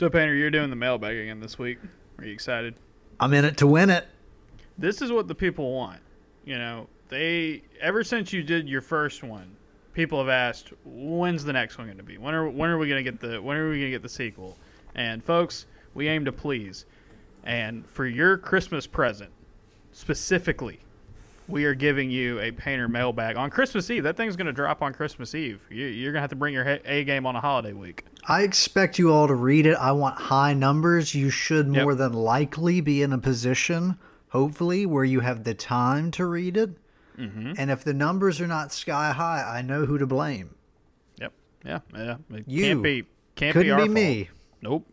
So, Painter, you're doing the mailbag again this week. Are you excited? I'm in it to win it. This is what the people want. You know, they ever since you did your first one, people have asked, when's the next one going to be? When are when are we going to get the when are we going to get the sequel? And folks, we aim to please. And for your Christmas present, specifically, we are giving you a painter mailbag on Christmas Eve. That thing's going to drop on Christmas Eve. You, you're going to have to bring your A game on a holiday week. I expect you all to read it. I want high numbers. You should more yep. than likely be in a position, hopefully, where you have the time to read it. Mm-hmm. And if the numbers are not sky high, I know who to blame. Yep. Yeah. Yeah. It you can't be. Can't couldn't be, be me. Nope.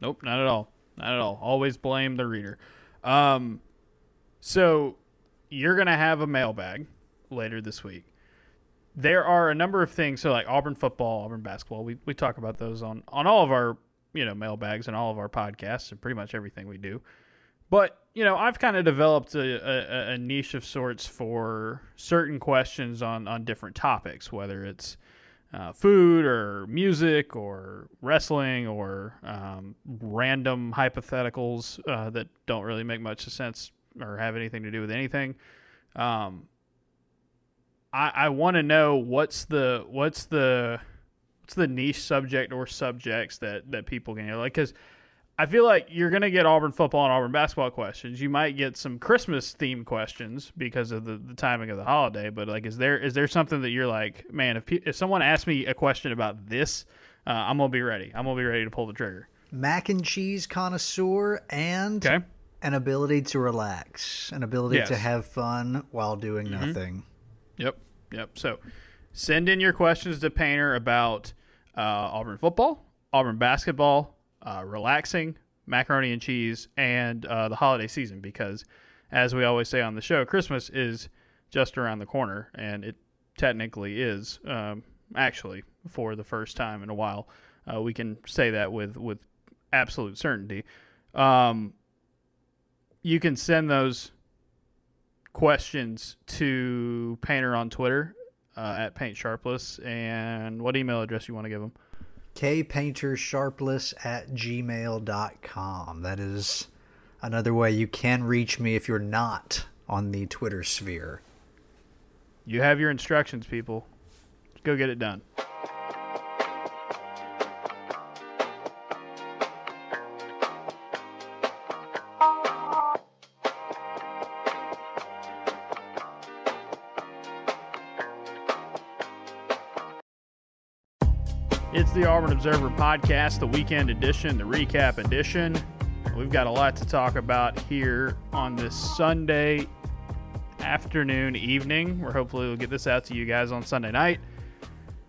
Nope. Not at all. Not at all. Always blame the reader. Um. So you're gonna have a mailbag later this week. There are a number of things. So like Auburn football, Auburn basketball. We we talk about those on on all of our you know mailbags and all of our podcasts and pretty much everything we do. But you know, I've kind of developed a, a, a, niche of sorts for certain questions on on different topics, whether it's uh, food or music or wrestling or um, random hypotheticals uh, that don't really make much sense or have anything to do with anything. Um, I, I want to know what's the what's the what's the niche subject or subjects that that people can like because I feel like you're going to get Auburn football and Auburn basketball questions. You might get some Christmas themed questions because of the, the timing of the holiday. But like, is there is there something that you're like, man, if if someone asks me a question about this, uh, I'm gonna be ready. I'm gonna be ready to pull the trigger. Mac and cheese connoisseur and okay. An ability to relax, an ability yes. to have fun while doing mm-hmm. nothing. Yep, yep. So send in your questions to Painter about uh, Auburn football, Auburn basketball uh, relaxing, macaroni and cheese, and uh, the holiday season because, as we always say on the show, Christmas is just around the corner, and it technically is. Um, actually, for the first time in a while, uh, we can say that with with absolute certainty. Um, you can send those questions to Painter on Twitter uh, at Paint Sharpless, and what email address you want to give them? kpaintersharpless at gmail.com. That is another way you can reach me if you're not on the Twitter sphere. You have your instructions, people. Go get it done. Auburn Observer Podcast, the weekend edition, the recap edition. We've got a lot to talk about here on this Sunday afternoon, evening. We're hopefully we'll get this out to you guys on Sunday night.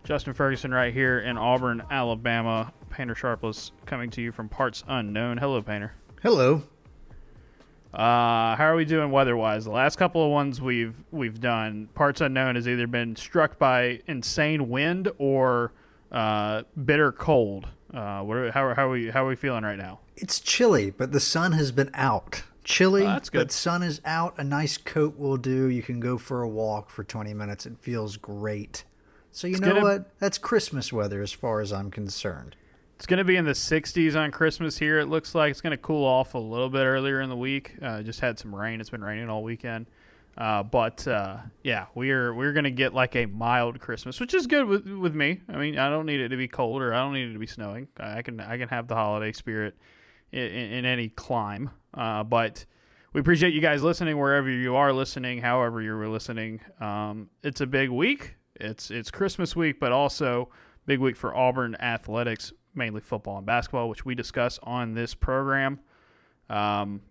Justin Ferguson right here in Auburn, Alabama. Painter Sharpless coming to you from parts unknown. Hello, Painter. Hello. Uh, how are we doing weather-wise? The last couple of ones we've we've done, parts unknown has either been struck by insane wind or uh, bitter cold. Uh, what, how, how, are we, how are we feeling right now? It's chilly, but the sun has been out. Chilly, oh, that's good. but sun is out. A nice coat will do. You can go for a walk for 20 minutes. It feels great. So you it's know gonna, what? That's Christmas weather as far as I'm concerned. It's going to be in the 60s on Christmas here. It looks like it's going to cool off a little bit earlier in the week. Uh, just had some rain. It's been raining all weekend. Uh, but uh, yeah, we're we're gonna get like a mild Christmas, which is good with with me. I mean, I don't need it to be cold or I don't need it to be snowing. I can I can have the holiday spirit in, in, in any clime. Uh, but we appreciate you guys listening wherever you are listening, however you're listening. Um, it's a big week. It's it's Christmas week, but also big week for Auburn athletics, mainly football and basketball, which we discuss on this program. Um,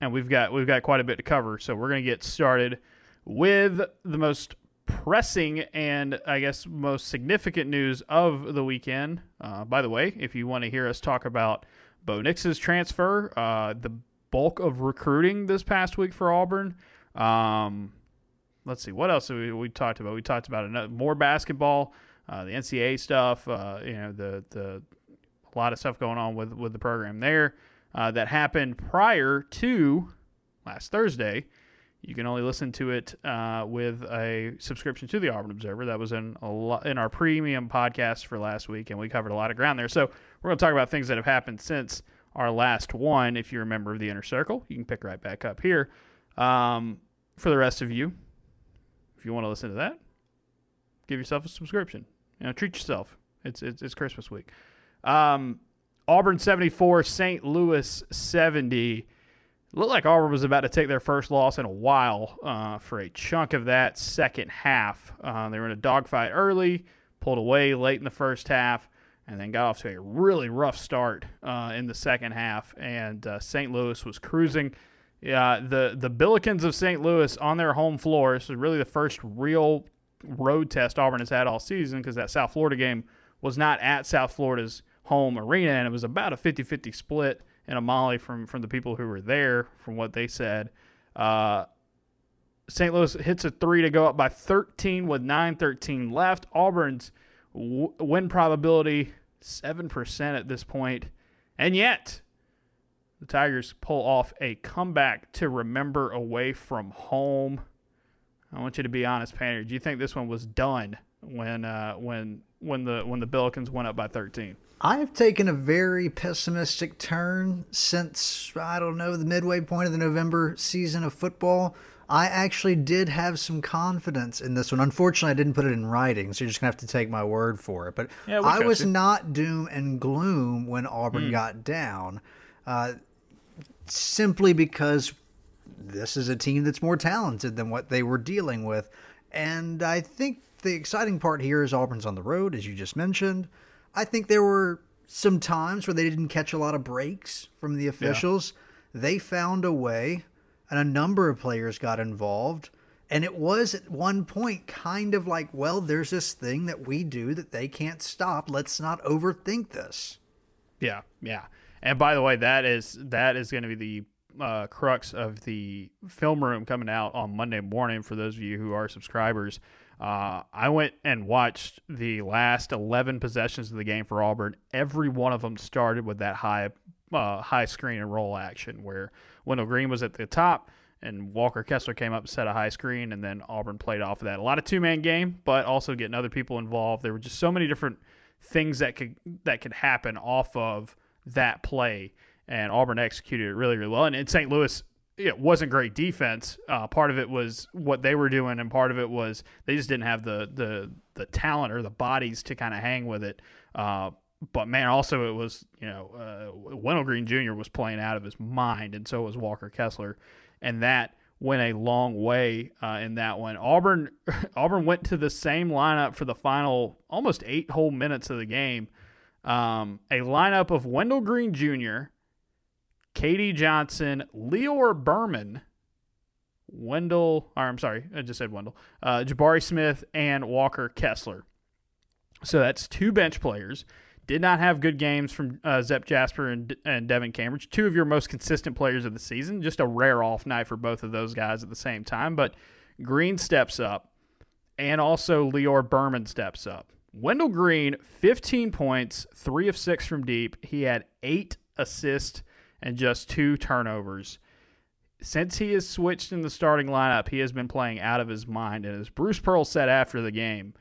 and we've got we've got quite a bit to cover. So we're going to get started with the most pressing and I guess most significant news of the weekend. Uh, by the way, if you want to hear us talk about Bo Nix's transfer, uh, the bulk of recruiting this past week for Auburn. Um, let's see what else we, we talked about. We talked about another, more basketball, uh, the NCAA stuff. Uh, you know the the a lot of stuff going on with with the program there uh, that happened prior to last Thursday. You can only listen to it uh, with a subscription to the Auburn Observer. That was in a lo- in our premium podcast for last week, and we covered a lot of ground there. So We're going to talk about things that have happened since our last one. If you're a member of the inner circle, you can pick right back up here. Um, for the rest of you, if you want to listen to that, give yourself a subscription. You know, treat yourself. It's it's, it's Christmas week. Um, Auburn 74, St. Louis 70. Looked like Auburn was about to take their first loss in a while uh, for a chunk of that second half. Uh, they were in a dogfight early, pulled away late in the first half, and then got off to a really rough start uh, in the second half. And uh, St. Louis was cruising. Yeah, the the Billikens of St. Louis on their home floor. This is really the first real road test Auburn has had all season because that South Florida game was not at South Florida's home arena, and it was about a 50-50 split in Amalie from from the people who were there, from what they said. Uh, St. Louis hits a three to go up by 13 with 9:13 left. Auburn's w- win probability seven percent at this point, and yet the Tigers pull off a comeback to remember away from home. I want you to be honest, Painter. Do you think this one was done when uh, when when the when the Billikens went up by 13? I have taken a very pessimistic turn since I don't know the midway point of the November season of football. I actually did have some confidence in this one. Unfortunately, I didn't put it in writing, so you're just gonna have to take my word for it. But Yeah, I was you. not doom and gloom when Auburn got down, uh, simply because this is a team that's more talented than what they were dealing with. And I think the exciting part here is Auburn's on the road, as you just mentioned. I think there were some times where they didn't catch a lot of breaks from the officials. They found a way, and a number of players got involved. And it was at one point kind of like, well, there's this thing that we do that they can't stop. Let's not overthink this. Yeah, yeah. And by the way, that is that is going to be the uh, crux of the film room coming out on Monday morning. For those of you who are subscribers, uh, I went and watched the last eleven possessions of the game for Auburn. Every one of them started with that high uh, high screen and roll action, where Wendell Green was at the top. And Walker Kessler came up, and set a high screen, and then Auburn played off of that. A lot of two man game, but also getting other people involved. There were just so many different things that could that could happen off of that play, and Auburn executed it really, really well. And in St. Louis, it wasn't great defense. Uh, part of it was what they were doing, and part of it was they just didn't have the the the talent or the bodies to kind of hang with it. Uh, but man, also it was you know uh, Wendell Green Jr. was playing out of his mind, and so was Walker Kessler, and that went a long way uh, in that one. Auburn Auburn went to the same lineup for the final almost eight whole minutes of the game. Um, a lineup of Wendell Green Jr., KD Johnson, Lior Berman, Wendell, or I'm sorry, I just said Wendell, uh, Jabari Smith, and Walker Kessler. So that's two bench players. Did not have good games from uh, Zep Jasper and, and Devan Cambridge, two of your most consistent players of the season. Just a rare off night for both of those guys at the same time. But Green steps up, and also Lior Berman steps up. Wendell Green, 15 points, three of six from deep. He had eight assists and just two turnovers. Since he has switched in the starting lineup, he has been playing out of his mind. And as Bruce Pearl said after the game,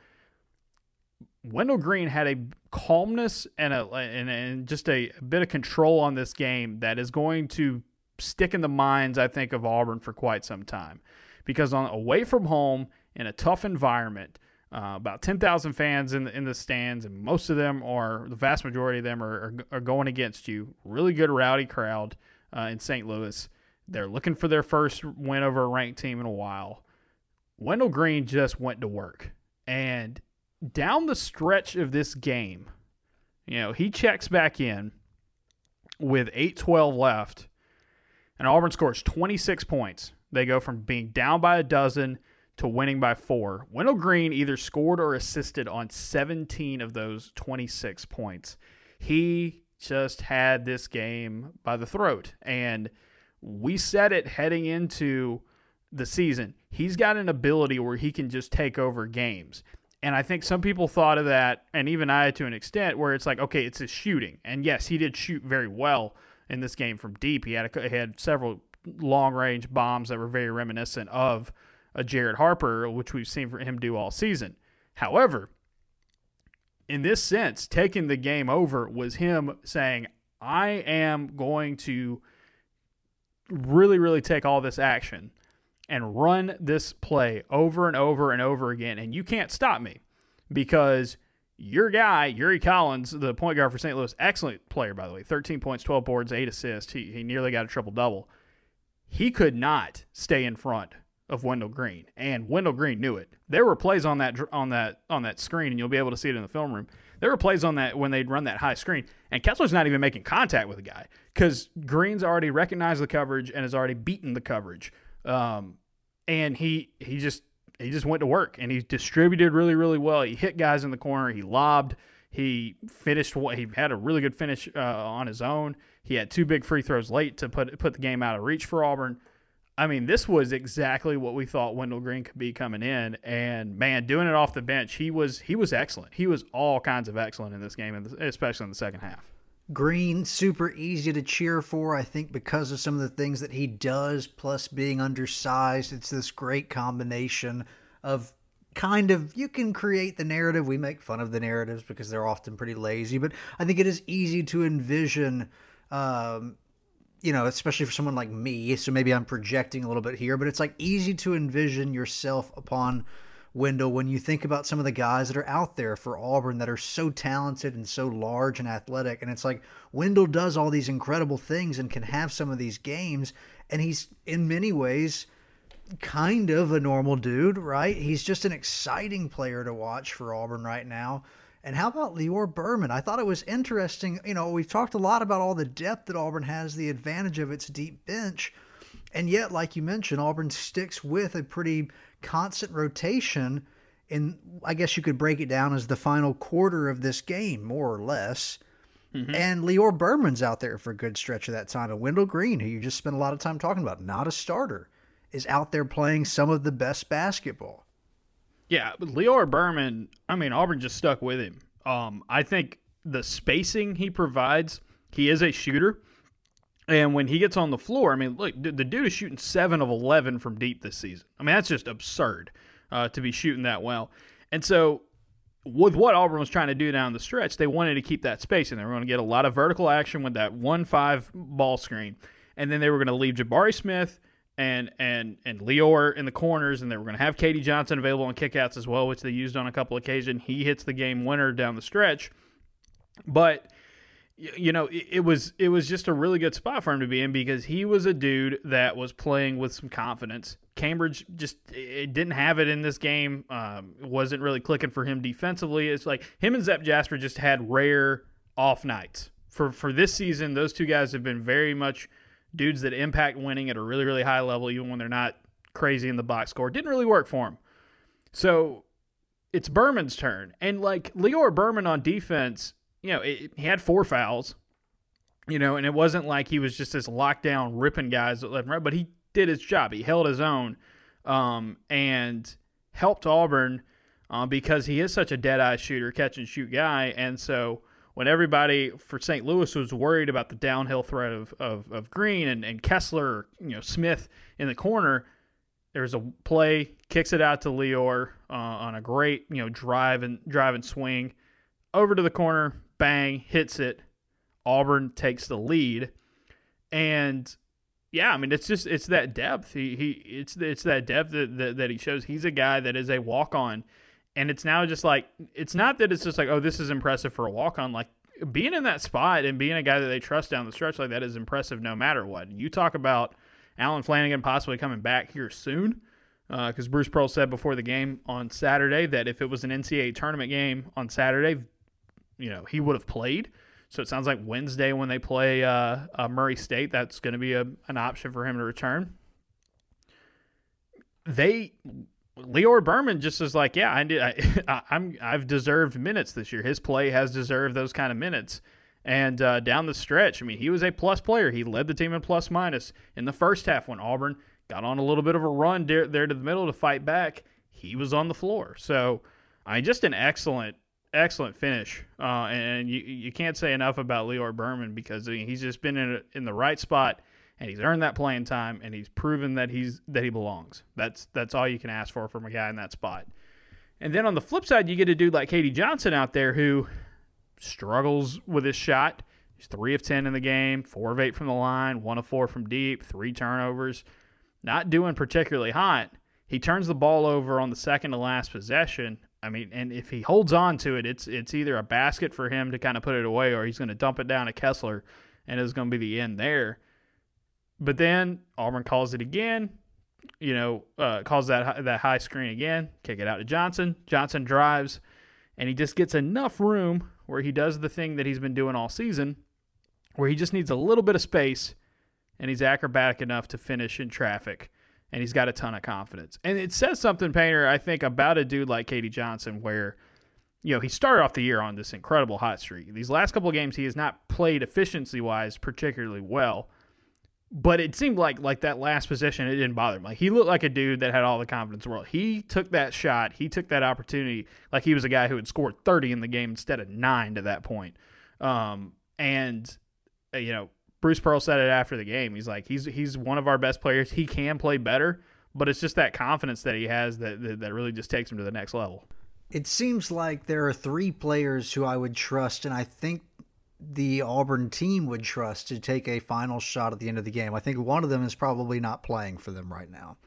Wendell Green had a calmness and a and, and just a, a bit of control on this game that is going to stick in the minds, I think, of Auburn for quite some time. Because on away from home in a tough environment, uh, about 10,000 fans in the, in the stands, and most of them are, the vast majority of them are, are, are going against you. Really good, rowdy crowd uh, in St. Louis. They're looking for their first win over a ranked team in a while. Wendell Green just went to work. And down the stretch of this game, you know, he checks back in with 8-12 left, and Auburn scores 26 points. They go from being down by a dozen to winning by four. Wendell Green either scored or assisted on 17 of those 26 points. He just had this game by the throat. And we said it heading into the season. He's got an ability where he can just take over games. And I think some people thought of that, and even I to an extent, where it's like, okay, it's his shooting. And yes, he did shoot very well in this game from deep. He had a, he had several long range bombs that were very reminiscent of a Jared Harper, which we've seen him do all season. However, in this sense, taking the game over was him saying, I am going to really, really take all this action and run this play over and over and over again. And you can't stop me because your guy, Yuri Collins, the point guard for St. Louis, excellent player, by the way, 13 points, 12 boards, 8 assists. He, he nearly got a triple double. He could not stay in front of Wendell Green, and Wendell Green knew it. There were plays on that on that on that screen, and you'll be able to see it in the film room. There were plays on that when they'd run that high screen, and Kessler's not even making contact with the guy because Green's already recognized the coverage and has already beaten the coverage. Um, and he he just he just went to work and he distributed really really well. He hit guys in the corner. He lobbed. He finished. What he had a really good finish uh, on his own. He had two big free throws late to put put the game out of reach for Auburn. I mean, this was exactly what we thought Wendell Green could be coming in, and man, doing it off the bench, he was he was excellent. He was all kinds of excellent in this game, especially in the second half. Green, super easy to cheer for, I think, because of some of the things that he does, plus being undersized. It's this great combination of kind of you can create the narrative. We make fun of the narratives because they're often pretty lazy, but I think it is easy to envision um, you know, especially for someone like me, so maybe I'm projecting a little bit here, but it's like easy to envision yourself upon Wendell when you think about some of the guys that are out there for Auburn that are so talented and so large and athletic. And it's like Wendell does all these incredible things and can have some of these games. And he's in many ways kind of a normal dude, right? He's just an exciting player to watch for Auburn right now. And how about Lior Berman? I thought it was interesting. You know, we've talked a lot about all the depth that Auburn has, the advantage of its deep bench. And yet, like you mentioned, Auburn sticks with a pretty constant rotation. In I guess you could break it down as the final quarter of this game, more or less. Mm-hmm. And Lior Berman's out there for a good stretch of that time. And Wendell Green, who you just spent a lot of time talking about, not a starter, is out there playing some of the best basketball. Yeah, Lior Berman, I mean, Auburn just stuck with him. Um, I think the spacing he provides, he is a shooter. And when he gets on the floor, I mean, look, the dude is shooting 7 of 11 from deep this season. I mean, that's just absurd uh, to be shooting that well. And so, with what Auburn was trying to do down the stretch, they wanted to keep that space, and they were going to get a lot of vertical action with that 1 5 ball screen. And then they were going to leave Jabari Smith and and and Lior in the corners, and they were going to have KD Johnson available on kickouts as well, which they used on a couple occasions. He hits the game winner down the stretch, but you know it, it, was it was just a really good spot for him to be in because he was a dude that was playing with some confidence. Cambridge just it didn't have it in this game. Um, wasn't really clicking for him defensively. It's like him and Zep Jasper just had rare off nights for for this season. Those two guys have been very much dudes that impact winning at a really, really high level, even when they're not crazy in the box score. Didn't really work for him. So it's Berman's turn. And like Lior Berman on defense, you know, it, he had four fouls, you know, and it wasn't like he was just this lockdown ripping guys left and right, but he did his job. He held his own um, and helped Auburn uh, because he is such a dead eye shooter, catch and shoot guy. And so when everybody for St. Louis was worried about the downhill threat of, of, of Green and, and Kessler, you know, Smith in the corner, there's a play, kicks it out to Lior uh, on a great, you know, drive and drive and swing over to the corner, bang, hits it. Auburn takes the lead, and yeah, I mean it's just it's that depth. He he it's it's that depth that, that, that he shows. He's a guy that is a walk on and it's now just like it's not that it's just like oh this is impressive for a walk on like being in that spot and being a guy that they trust down the stretch like that is impressive no matter what. You talk about Allen Flanigan possibly coming back here soon because uh, Bruce Pearl said before the game on Saturday that if it was an NCAA tournament game on Saturday, you know he would have played. So it sounds like Wednesday when they play uh, uh, Murray State, that's going to be a, an option for him to return. They Lior Berman just is like, yeah, I did. I, am I've deserved minutes this year. His play has deserved those kind of minutes. And uh, down the stretch, I mean, he was a plus player. He led the team in plus minus in the first half when Auburn got on a little bit of a run there, there to the middle to fight back. He was on the floor. So, I mean, just an excellent, excellent finish. Uh, and you you can't say enough about Lior Berman because I mean, he's just been in in the right spot and he's earned that playing time and he's proven that he's that he belongs. That's that's all you can ask for from a guy in that spot. And then on the flip side, you get a dude like KD Johnson out there who struggles with his shot. He's three of ten in the game, four of eight from the line, one of four from deep, three turnovers. Not doing particularly hot. He turns the ball over on the second to last possession. I mean, and if he holds on to it, it's it's either a basket for him to kind of put it away, or he's going to dump it down to Kessler, and it's going to be the end there. But then Auburn calls it again. You know, uh, calls that that high screen again. Kick it out to Johnson. Johnson drives, and he just gets enough room where he does the thing that he's been doing all season, where he just needs a little bit of space, and he's acrobatic enough to finish in traffic and he's got a ton of confidence. And it says something, Painter, I think, about a dude like KD Johnson, where you know he started off the year on this incredible hot streak. These last couple of games, he has not played efficiency wise particularly well. But it seemed like like that last possession, it didn't bother him. Like he looked like a dude that had all the confidence in the world. He took that shot, he took that opportunity, like he was a guy who had scored 30 in the game instead of nine to that point. Um, and uh, you know, Bruce Pearl said it after the game. He's like, he's he's one of our best players. He can play better, but it's just that confidence that he has that that, that really just takes him to the next level. It seems like there are three players who I would trust, and I think the Auburn team would trust to take a final shot at the end of the game. I think one of them is probably not playing for them right now.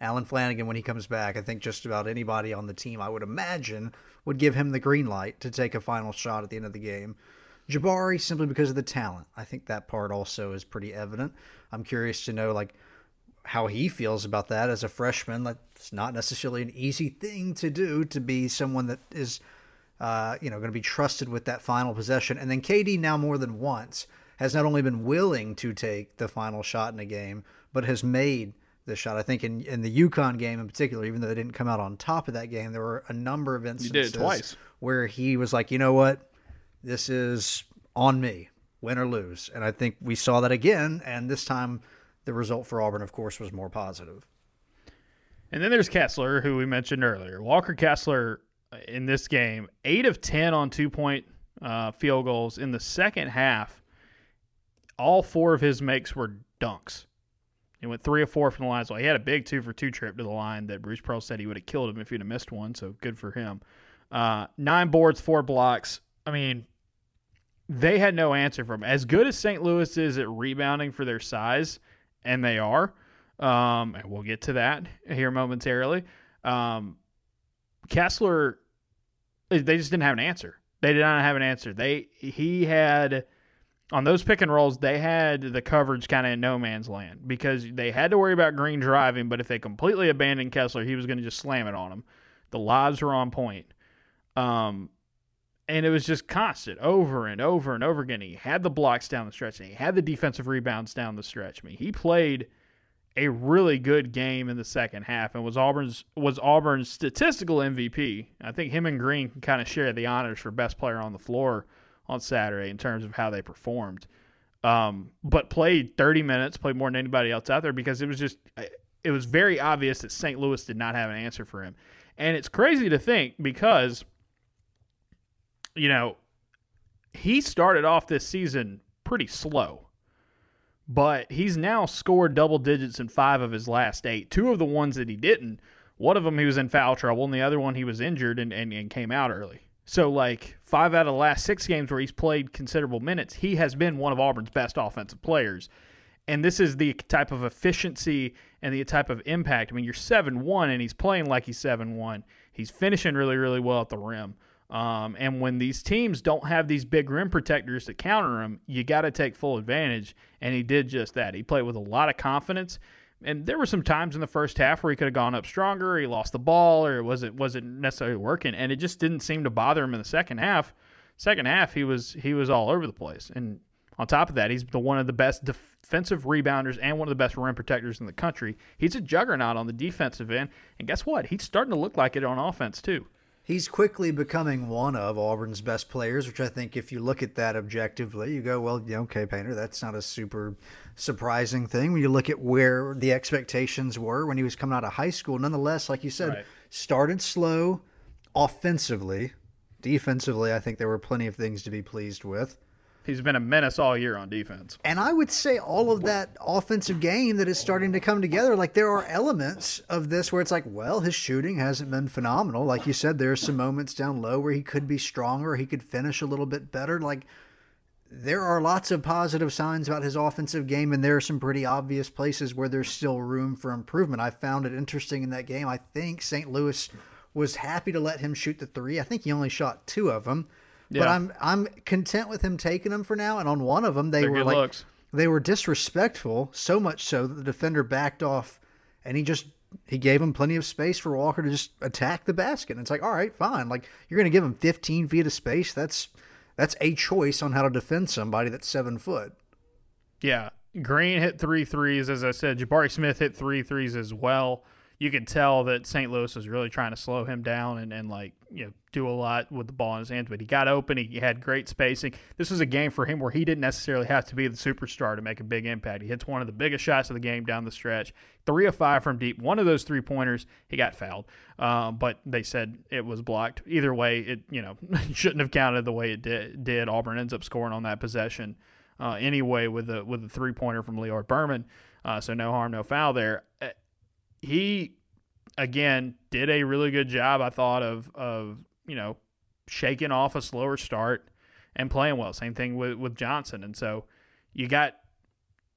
Allen Flanigan, when he comes back, I think just about anybody on the team, I would imagine, would give him the green light to take a final shot at the end of the game. Jabari simply because of the talent. I think that part also is pretty evident. I'm curious to know like how he feels about that as a freshman. That's not necessarily an easy thing to do to be someone that is uh, you know going to be trusted with that final possession. And then KD now more than once has not only been willing to take the final shot in a game, but has made the shot. I think in in the UConn game in particular, even though they didn't come out on top of that game, there were a number of instances where he was like, you know what, this is on me, win or lose. And I think we saw that again. And this time, the result for Auburn, of course, was more positive. And then there's Kessler, who we mentioned earlier. Walker Kessler in this game, eight of 10 on two point uh, field goals. In the second half, all four of his makes were dunks. He went three or four from the line. So he had a big two for two trip to the line that Bruce Pearl said he would have killed him if he'd have missed one. So good for him. Uh, nine boards, four blocks. I mean, they had no answer for him. As good as St. Louis is at rebounding for their size, and they are, um, and we'll get to that here momentarily. Um, Kessler, they just didn't have an answer. They did not have an answer. They he had on those pick and rolls, they had the coverage kind of in no man's land because they had to worry about Green driving, but if they completely abandoned Kessler, he was going to just slam it on them. The lives were on point. Um, and it was just constant over and over and over again. He had the blocks down the stretch and he had the defensive rebounds down the stretch. I mean, he played a really good game in the second half and was Auburn's was Auburn's statistical MVP. I think him and Green can kind of share the honors for best player on the floor on Saturday in terms of how they performed. Um, but played 30 minutes, played more than anybody else out there because it was just it was very obvious that St. Louis did not have an answer for him. And it's crazy to think because you know, he started off this season pretty slow, but he's now scored double digits in five of his last eight. Two of the ones that he didn't, one of them he was in foul trouble, and the other one he was injured and, and, and came out early. So, like, five out of the last six games where he's played considerable minutes, he has been one of Auburn's best offensive players. And this is the type of efficiency and the type of impact. I mean, you're 7 1, and he's playing like he's 7 1. He's finishing really, really well at the rim. Um, and when these teams don't have these big rim protectors to counter them, you got to take full advantage. And he did just that. He played with a lot of confidence. And there were some times in the first half where he could have gone up stronger, he lost the ball, or it wasn't wasn't necessarily working, and it just didn't seem to bother him in the second half. Second half, he was he was all over the place, and on top of that, he's the one of the best defensive rebounders and one of the best rim protectors in the country. He's a juggernaut on the defensive end, and guess what? He's starting to look like it on offense too he's quickly becoming one of Auburn's best players, which I think if you look at that objectively, you go, well, yeah, okay, Painter, that's not a super surprising thing when you look at where the expectations were when he was coming out of high school. Nonetheless, like you said, right. started slow offensively. Defensively, I think there were plenty of things to be pleased with. He's been a menace all year on defense. And I would say all of that offensive game that is starting to come together, like there are elements of this where it's like, well, his shooting hasn't been phenomenal. Like you said, there are some moments down low where he could be stronger, he could finish a little bit better. Like there are lots of positive signs about his offensive game, and there are some pretty obvious places where there's still room for improvement. I found it interesting in that game. I think St. Louis was happy to let him shoot the three. I think he only shot two of them. Yeah. But I'm I'm content with him taking them for now. And on one of them, they They're were like looks. they were disrespectful, so much so that the defender backed off, and he just he gave him plenty of space for Walker to just attack the basket. And it's like, all right, fine. Like you're going to give him 15 feet of space. That's that's a choice on how to defend somebody that's seven foot. Yeah, Green hit three threes, as I said. Jabari Smith hit three threes as well you could tell that St. Louis was really trying to slow him down and, and like you know do a lot with the ball in his hands. But he got open. He had great spacing. This was a game for him where he didn't necessarily have to be the superstar to make a big impact. He hits one of the biggest shots of the game down the stretch. Three of five from deep. One of those three pointers, he got fouled, um, but they said it was blocked. Either way, it you know shouldn't have counted the way it did. did. Auburn ends up scoring on that possession uh, anyway with a with a three pointer from Lior Berman. Uh, so no harm, no foul there. Uh, he again did a really good job, I thought, of of you know shaking off a slower start and playing well. Same thing with with Johnson, and so you got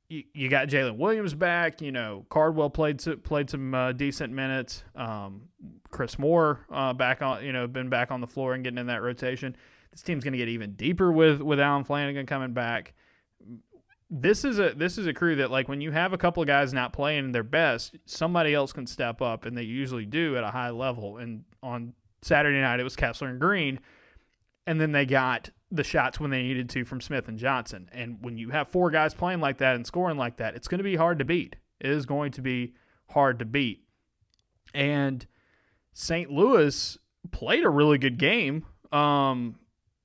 you, you got Jaylin Williams back. You know Cardwell played played some uh, decent minutes. Um, Chris Moore uh, back on you know been back on the floor and getting in that rotation. This team's going to get even deeper with with Allen Flanigan coming back this is a this is a crew that like when you have a couple of guys not playing their best, somebody else can step up, and they usually do at a high level. And on Saturday night, it was Kessler and Green, and then they got the shots when they needed to from Smith and Johnson. And when you have four guys playing like that and scoring like that, it's going to be hard to beat. It is going to be hard to beat. And St. Louis played a really good game, um,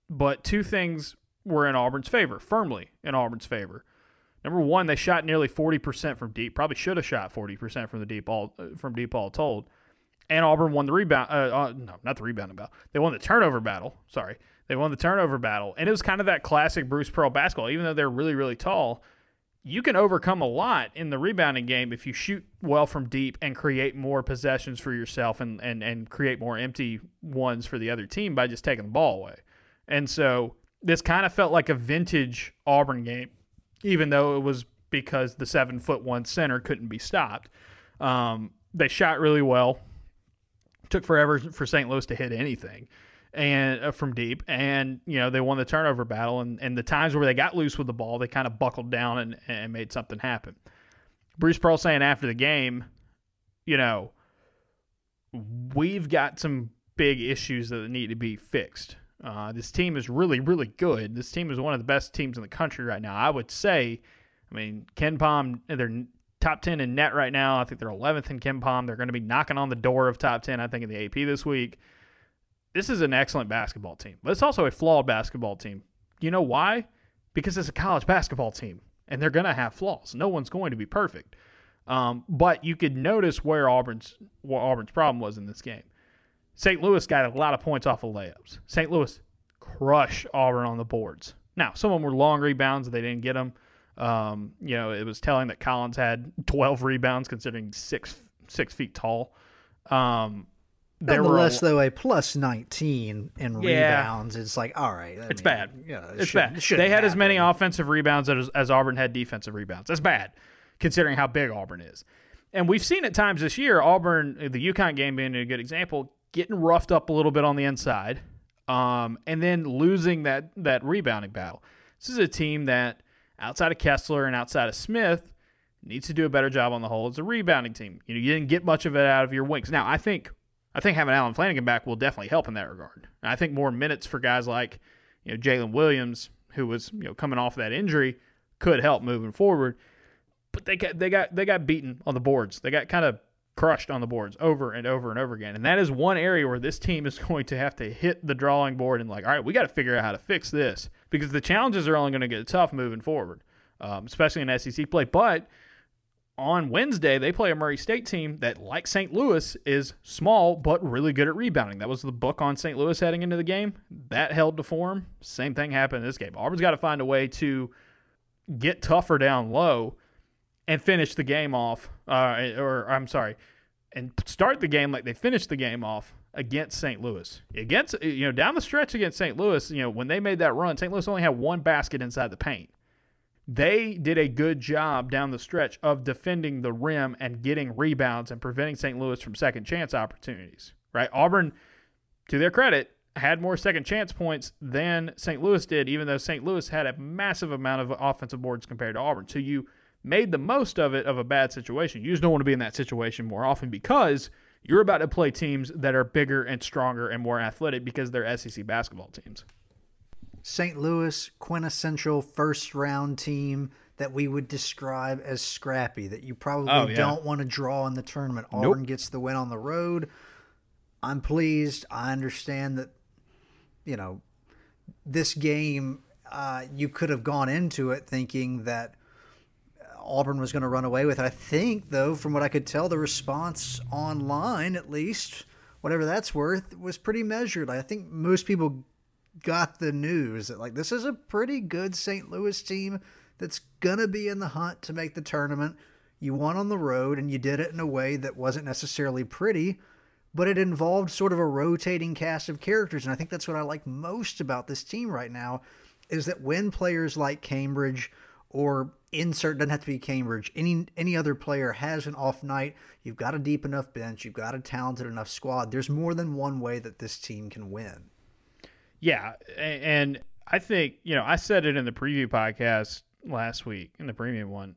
but two things were in Auburn's favor, firmly in Auburn's favor. Number one, they shot nearly 40% from deep. Probably should have shot 40% from the deep all uh, from deep all told. And Auburn won the rebound. Uh, uh, no, not the rebounding battle. They won the turnover battle. Sorry, they won the turnover battle, and it was kind of that classic Bruce Pearl basketball. Even though they're really, really tall, you can overcome a lot in the rebounding game if you shoot well from deep and create more possessions for yourself and and and create more empty ones for the other team by just taking the ball away. And so this kind of felt like a vintage Auburn game even though it was because the seven foot one center couldn't be stopped. Um, they shot really well. Took forever for St. Louis to hit anything, and uh, from deep, and you know they won the turnover battle. And, and the times where they got loose with the ball, they kind of buckled down and, and made something happen. Bruce Pearl saying after the game, you know, we've got some big issues that need to be fixed. Uh, this team is really, really good. This team is one of the best teams in the country right now. I would say, I mean, KenPom, they're top 10 in net right now. I think they're 11th in KenPom. They're going to be knocking on the door of top 10, I think, in the AP this week. This is an excellent basketball team, but it's also a flawed basketball team. You know why? Because it's a college basketball team, and they're going to have flaws. No one's going to be perfect. Um, but you could notice where Auburn's what Auburn's problem was in this game. St. Louis got a lot of points off of layups. St. Louis crushed Auburn on the boards. Now, some of them were long rebounds, they didn't get them. Um, you know, it was telling that Collins had 12 rebounds, considering six six feet tall. Um, there Nonetheless, were a, though, a plus 19 in yeah, rebounds, it's like, all right. I it's mean, bad. Yeah, it it's bad. It they had happen. as many offensive rebounds as, as Auburn had defensive rebounds. That's bad, considering how big Auburn is. And we've seen at times this year, Auburn, the UConn game being a good example, getting roughed up a little bit on the inside, um, and then losing that that rebounding battle. This is a team that, outside of Kessler and outside of Smith, needs to do a better job on the whole. It's a rebounding team. You know, you didn't get much of it out of your wings. Now, I think I think having Allen Flanigan back will definitely help in that regard. And I think more minutes for guys like you know Jaylin Williams, who was you know coming off that injury, could help moving forward. But they got they got they got beaten on the boards. They got kind of crushed on the boards over and over and over again. And that is one area where this team is going to have to hit the drawing board and like, all right, we got to figure out how to fix this because the challenges are only going to get tough moving forward, um, especially in SEC play. But on Wednesday, they play a Murray State team that, like St. Louis, is small but really good at rebounding. That was the book on St. Louis heading into the game. That held to form. Same thing happened in this game. Auburn's got to find a way to get tougher down low and finish the game off, uh, or I'm sorry, and start the game like they finished the game off against St. Louis. Against uh, you know down the stretch against St. Louis, you know when they made that run, St. Louis only had one basket inside the paint they did a good job down the stretch of defending the rim and getting rebounds and preventing St. Louis from second chance opportunities. Right? Auburn, to their credit, had more second chance points than St. Louis did, even though St. Louis had a massive amount of offensive boards compared to Auburn. So you made the most of it of a bad situation. You just don't want to be in that situation more often because you're about to play teams that are bigger and stronger and more athletic because they're SEC basketball teams. St. Louis quintessential first round team that we would describe as scrappy that you probably oh, yeah. don't want to draw in the tournament. Auburn nope. gets the win on the road. I'm pleased. I understand that you know this game uh, you could have gone into it thinking that Auburn was going to run away with. I think though from what I could tell the response online at least whatever that's worth was pretty measured. I think most people got the news that like this is a pretty good St. Louis team that's gonna be in the hunt to make the tournament. You won on the road and you did it in a way that wasn't necessarily pretty, but it involved sort of a rotating cast of characters. And I think that's what I like most about this team right now is that when players like Cambridge or insert doesn't have to be Cambridge, any any other player has an off night, you've got a deep enough bench, you've got a talented enough squad. There's more than one way that this team can win. Yeah, and I think you know I said it in the preview podcast last week in the premium one.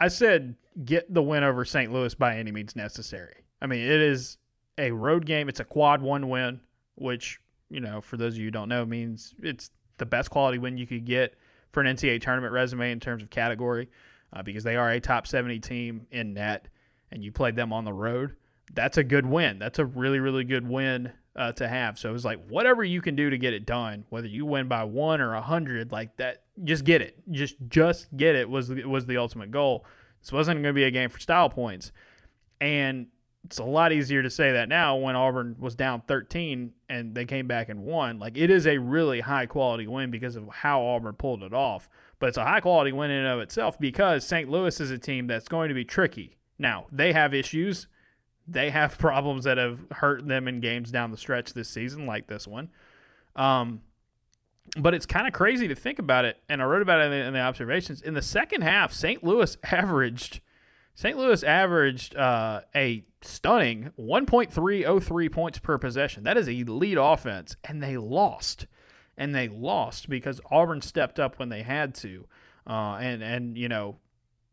I said get the win over St. Louis by any means necessary. I mean, it is a road game. It's a quad one win, which you know for those of you who don't know means it's the best quality win you could get for an NCAA tournament resume in terms of category, uh, because they are a top seventy team in net, and you played them on the road. That's a good win. That's a really really good win uh, to have. So it was like whatever you can do to get it done, whether you win by one or a hundred, like that, just get it. Just just get it was was the ultimate goal. This wasn't going to be a game for style points, and it's a lot easier to say that now when Auburn was down 13 and they came back and won. Like it is a really high quality win because of how Auburn pulled it off. But it's a high quality win in and of itself because St. Louis is a team that's going to be tricky. Now, they have issues they have problems that have hurt them in games down the stretch this season, like this one. Um, but it's kind of crazy to think about it, and I wrote about it in the, in the observations. In the second half, St. Louis averaged St. Louis averaged uh, a stunning 1.303 points per possession. That is elite offense, and they lost. And they lost because Auburn stepped up when they had to. Uh, and and you know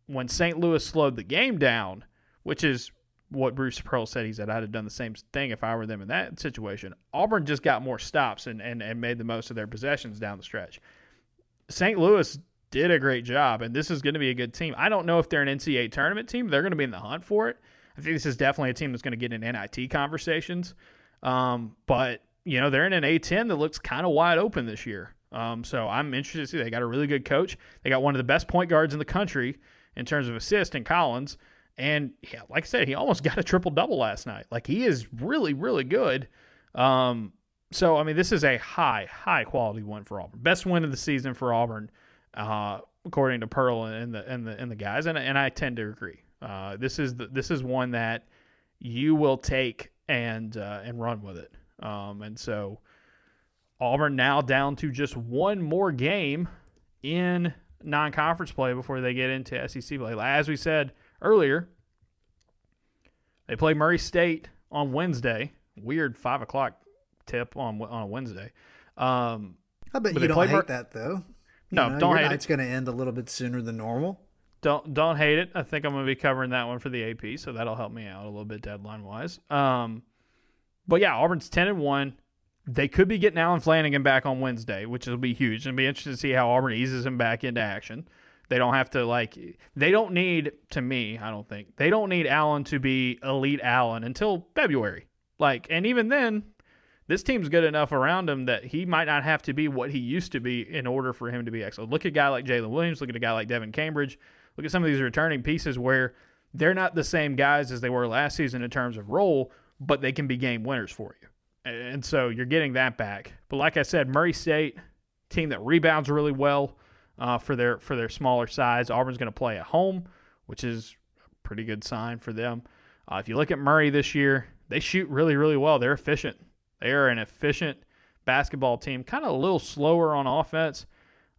when St. Louis slowed the game down, which is what Bruce Pearl said. He said, I'd have done the same thing if I were them in that situation. Auburn just got more stops and, and, and made the most of their possessions down the stretch. St. Louis did a great job, and this is going to be a good team. I don't know if they're an NCAA tournament team. They're going to be in the hunt for it. I think this is definitely a team that's going to get in NIT conversations. Um, but, you know, they're in an A10 that looks kind of wide open this year. Um, so I'm interested to see. They got a really good coach. They got one of the best point guards in the country in terms of assist in Collins. And yeah, like I said, he almost got a triple double last night. Like he is really, really good. Um, so I mean, this is a high, high quality win for Auburn. Best win of the season for Auburn, uh, according to Pearl and the and the and the guys. And and I tend to agree. Uh, this is the, this is one that you will take and uh, and run with it. Um, and so Auburn now down to just one more game in non-conference play before they get into SEC play. As we said earlier. They play Murray State on Wednesday. Weird five o'clock tip on on a Wednesday. Um, I bet you don't hate Mur- that though. No, know, don't hate It's going to end a little bit sooner than normal. Don't don't hate it. I think I'm going to be covering that one for the AP, so that'll help me out a little bit deadline wise. Um, but yeah, Auburn's ten and one. They could be getting Allen Flanigan back on Wednesday, which will be huge. And be interesting to see how Auburn eases him back into action. They don't have to like they don't need to me, I don't think. They don't need Allen to be elite Allen until February. Like and even then this team's good enough around him that he might not have to be what he used to be in order for him to be excellent. Look at a guy like Jaylin Williams, look at a guy like Devan Cambridge, look at some of these returning pieces where they're not the same guys as they were last season in terms of role, but they can be game winners for you. And so you're getting that back. But like I said, Murray State, team that rebounds really well uh, for their for their smaller size. Auburn's going to play at home, which is a pretty good sign for them. Uh, if you look at Murray this year, they shoot really really well. They're efficient. They are an efficient basketball team. Kind of a little slower on offense,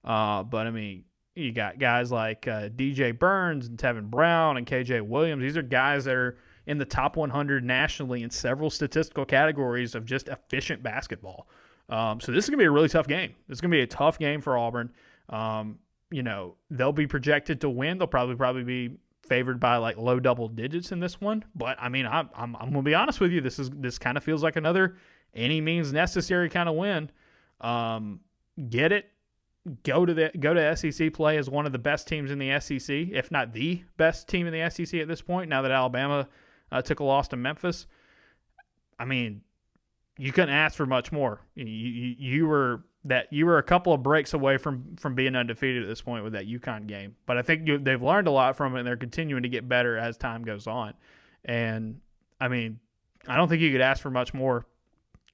uh, but I mean you got guys like uh, DJ Burns and Tevin Brown and KJ Williams. These are guys that are in the top 100 nationally in several statistical categories of just efficient basketball. Um, so this is going to be a really tough game. This is going to be a tough game for Auburn. Um, you know, they'll be projected to win. They'll probably probably be favored by like low double digits in this one. But I mean, I'm I'm, I'm going to be honest with you. This is this kind of feels like another any means necessary kind of win. Um, get it go to the go to SEC play as one of the best teams in the SEC, if not the best team in the SEC at this point. Now that Alabama uh, took a loss to Memphis, I mean, you couldn't ask for much more. You, you, you were that you were a couple of breaks away from from being undefeated at this point with that UConn game. But I think you, they've learned a lot from it, and they're continuing to get better as time goes on. And I mean, I don't think you could ask for much more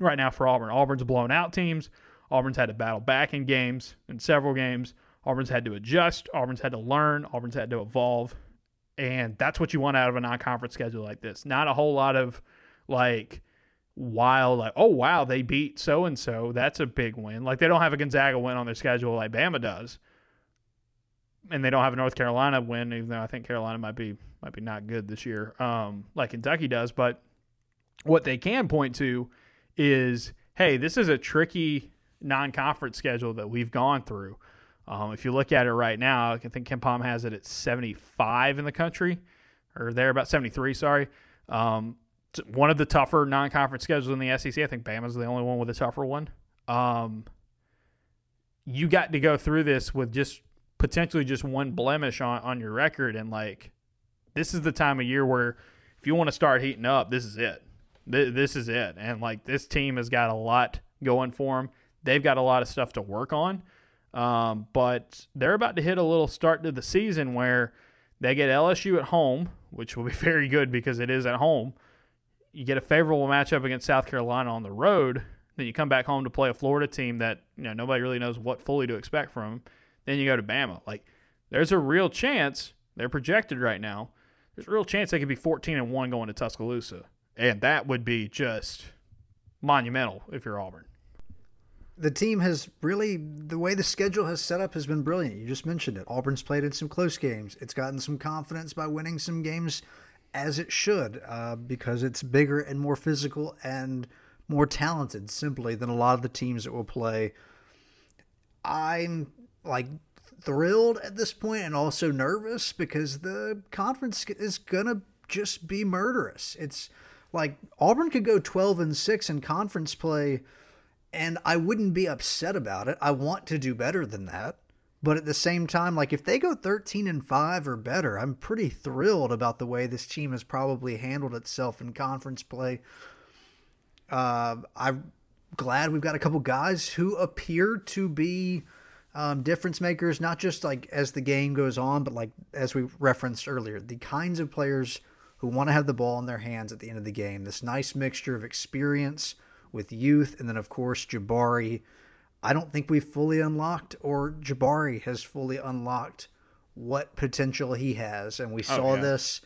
right now for Auburn. Auburn's blown out teams. Auburn's had to battle back in games, in several games. Auburn's had to adjust. Auburn's had to learn. Auburn's had to evolve. And that's what you want out of a non conference schedule like this. Not a whole lot of like wild, like, oh, wow, they beat so and so. That's a big win. Like, they don't have a Gonzaga win on their schedule like Bama does. And they don't have a North Carolina win, even though I think Carolina might be might be not good this year, um, like Kentucky does. But what they can point to is, hey, this is a tricky non-conference schedule that we've gone through. Um, if you look at it right now, I think KenPom has it at 75 in the country, or there about 73. Sorry, um, one of the tougher non-conference schedules in the SEC. I think Bama's the only one with a tougher one. Um, you got to go through this with just potentially just one blemish on, on your record, and like this is the time of year where if you want to start heating up, this is it. This is it, and like this team has got a lot going for them they've got a lot of stuff to work on. Um, but they're about to hit a little start to the season where they get LSU at home, which will be very good because it is at home. You get a favorable matchup against South Carolina on the road. Then you come back home to play a Florida team that you know nobody really knows what fully to expect from. Then you go to Bama. Like there's a real chance they're projected right now. There's a real chance they could be 14 and one going to Tuscaloosa, and that would be just monumental if you're Auburn the team has really the way the schedule has set up has been brilliant. You just mentioned it. Auburn's played in some close games. It's gotten some confidence by winning some games as it should uh, because it's bigger and more physical and more talented simply than a lot of the teams that will play. I'm like thrilled at this point and also nervous because the conference is gonna just be murderous. It's like Auburn could go 12 and 6 in conference play and I wouldn't be upset about it. I want to do better than that. But at the same time, like if they go 13 and 5 or better, I'm pretty thrilled about the way this team has probably handled itself in conference play. Uh, I'm glad we've got a couple guys who appear to be um, difference makers, not just like as the game goes on, but like as we referenced earlier, the kinds of players who want to have the ball in their hands at the end of the game. This nice mixture of experience with youth, and then of course Jabari. I don't think we've fully unlocked, or Jabari has fully unlocked what potential he has, and we oh, saw yeah. this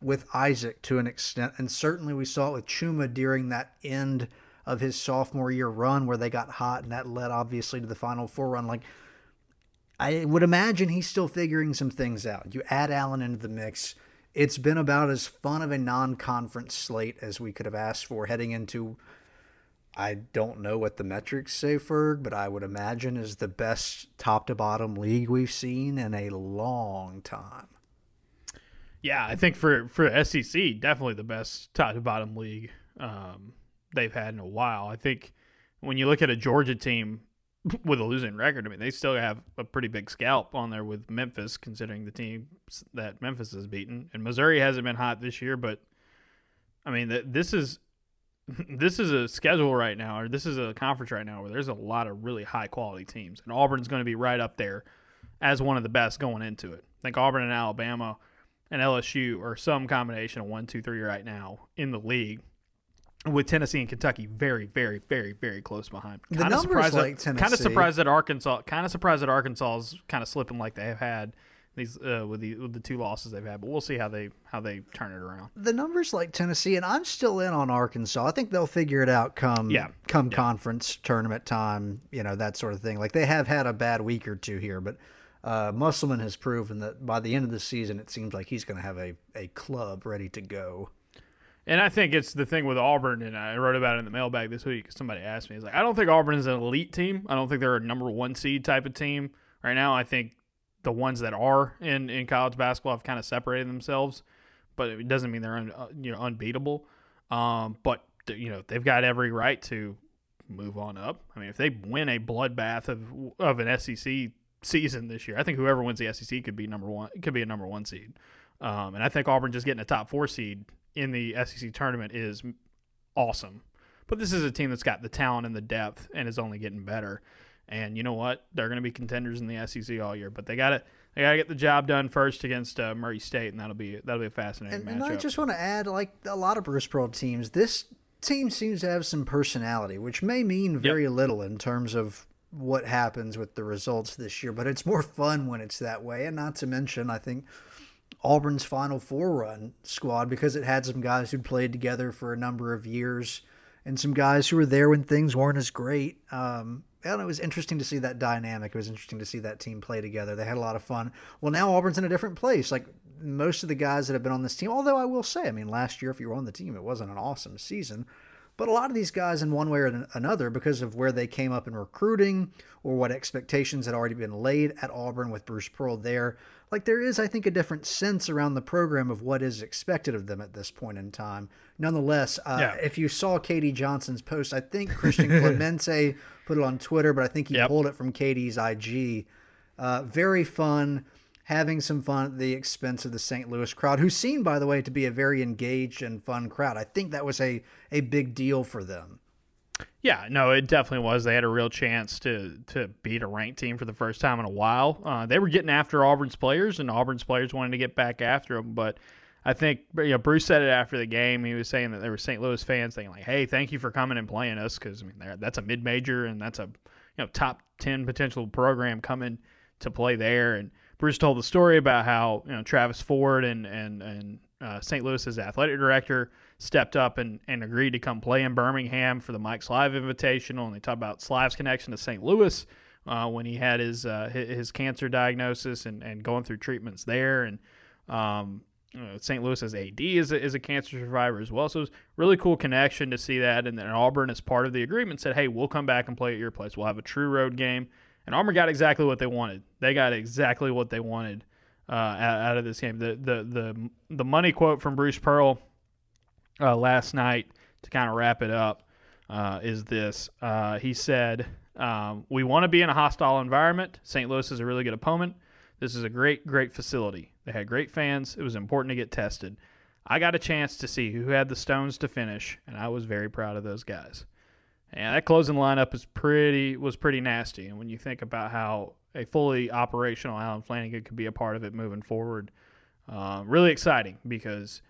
with Isaac to an extent, and certainly we saw it with Chuma during that end of his sophomore year run where they got hot, and that led obviously to the Final Four run. Like I would imagine he's still figuring some things out. You add Allen into the mix. It's been about as fun of a non conference slate as we could have asked for heading into I don't know what the metrics say, Ferg, but I would imagine is the best top to bottom league we've seen in a long time. Yeah, I think for for SEC, definitely the best top to bottom league um, they've had in a while. I think when you look at a Georgia team with a losing record, I mean they still have a pretty big scalp on there with Memphis, considering the teams that Memphis has beaten. And Missouri hasn't been hot this year, but I mean this is this is a schedule right now, or this is a conference right now where there's a lot of really high quality teams, and Auburn's going to be right up there as one of the best going into it. I think Auburn and Alabama and LSU are some combination of one, two, three right now in the league. With Tennessee and Kentucky very, very, very, very close behind. The Kinda numbers surprised like that, Kind of surprised that Arkansas. Kind of surprised that Arkansas is kind of slipping like they have had these uh, with the with the two losses they've had. But we'll see how they how they turn it around. the numbers like Tennessee, and I'm still in on Arkansas. I think they'll figure it out come Yeah. come conference tournament time, you know that sort of thing. Like they have had a bad week or two here, but uh, Musselman has proven that by the end of the season, it seems like he's going to have a, a club ready to go. And I think it's the thing with Auburn, and I wrote about it in the mailbag this week. Somebody asked me, "Is like I don't think Auburn is an elite team. I don't think they're a number one seed type of team right now. I think the ones that are in, in college basketball have kind of separated themselves, but it doesn't mean they're un, uh, you know unbeatable. Um, but you know they've got every right to move on up. I mean, if they win a bloodbath of of an SEC season this year, I think whoever wins the SEC could be number one. Could be a number one seed. Um, and I think Auburn just getting a top four seed in the SEC tournament is awesome. But this is a team that's got the talent and the depth and is only getting better. And you know what? They're going to be contenders in the SEC all year, but they got to they got to get the job done first against uh, Murray State, and that'll be that'll be a fascinating And, and. I just want to add, like a lot of Bruce Pearl teams, this team seems to have some personality, which may mean very little in terms of what happens with the results this year. But it's more fun when it's that way. And not to mention, I think Auburn's Final Four run squad because it had some guys who'd played together for a number of years and some guys who were there when things weren't as great. Um, I it was interesting to see that dynamic. It was interesting to see that team play together. They had a lot of fun. Well, now Auburn's in a different place. Like most of the guys that have been on this team, although I will say, I mean, last year, if you were on the team, it wasn't an awesome season. But a lot of these guys, in one way or another, because of where they came up in recruiting or what expectations had already been laid at Auburn with Bruce Pearl there, like there is, I think, a different sense around the program of what is expected of them at this point in time. Nonetheless, uh, Yeah. if you saw KD Johnson's post, I think Christian Clemente put it on Twitter, but I think he Yep. pulled it from KD's IG. Uh, very fun, having some fun at the expense of the St. Louis crowd, who seemed, by the way, to be a very engaged and fun crowd. I think that was a, a big deal for them. Yeah, no, it definitely was. They had a real chance to to beat a ranked team for the first time in a while. Uh, they were getting after Auburn's players, and Auburn's players wanted to get back after them. But I think you know Bruce said it after the game. He was saying that there were St. Louis fans saying like, "Hey, thank you for coming and playing us," because I mean that's a mid major and that's a you know top ten potential program coming to play there. And Bruce told the story about how you know Travis Ford and and and uh, St. Louis's athletic director stepped up and, and agreed to come play in Birmingham for the Mike Slive Invitational. And they talked about Slive's connection to St. Louis uh, when he had his uh, his, cancer diagnosis and, and going through treatments there. And um, St. Louis's AD is a, is a cancer survivor as well. So it was a really cool connection to see that. And then Auburn, as part of the agreement, said, hey, we'll come back and play at your place. We'll have a true road game. And Auburn got exactly what they wanted. They got exactly what they wanted uh, out, out of this game. The, the the the money quote from Bruce Pearl uh, last night to kind of wrap it up uh, is this. Uh, he said, um, "We want to be in a hostile environment. St. Louis is a really good opponent. This is a great, great facility. They had great fans. It was important to get tested. I got a chance to see who had the stones to finish, and I was very proud of those guys. And that closing lineup is pretty was pretty nasty. And when you think about how a fully operational Allen Flanigan could be a part of it moving forward, uh, really exciting because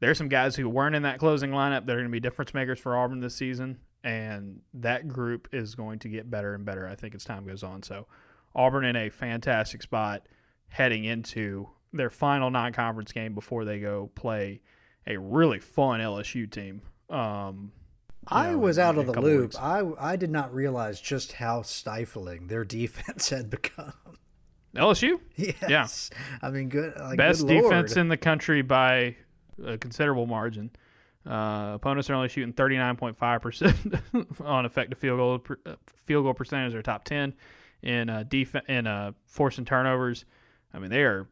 there's some guys who weren't in that closing lineup that are going to be difference makers for Auburn this season, and that group is going to get better and better. I think as time goes on. So Auburn in a fantastic spot heading into their final non-conference game before they go play a really fun LSU team. Um, I know, was out in of the loop. weeks. I I did not realize just how stifling their defense had become. LSU, Yes. I mean, good. Like, best good defense in the country by a considerable margin. Uh, opponents are only shooting 39.5% on effective field goal per- uh, field goal percentage. They're top 10 in uh, def- in uh, forcing turnovers. I mean, they are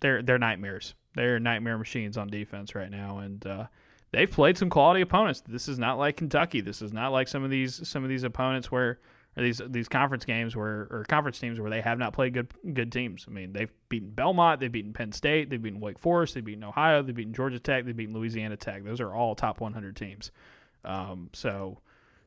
they're they're nightmares. They're nightmare machines on defense right now, and uh, they've played some quality opponents. This is not like Kentucky. This is not like some of these some of these opponents where or these these conference games where or conference teams where they have not played good good teams. I mean, they've beaten Belmont, they've beaten Penn State, they've beaten Wake Forest, they've beaten Ohio, they've beaten Georgia Tech, they've beaten Louisiana Tech. Those are all top 100 teams. Um, so,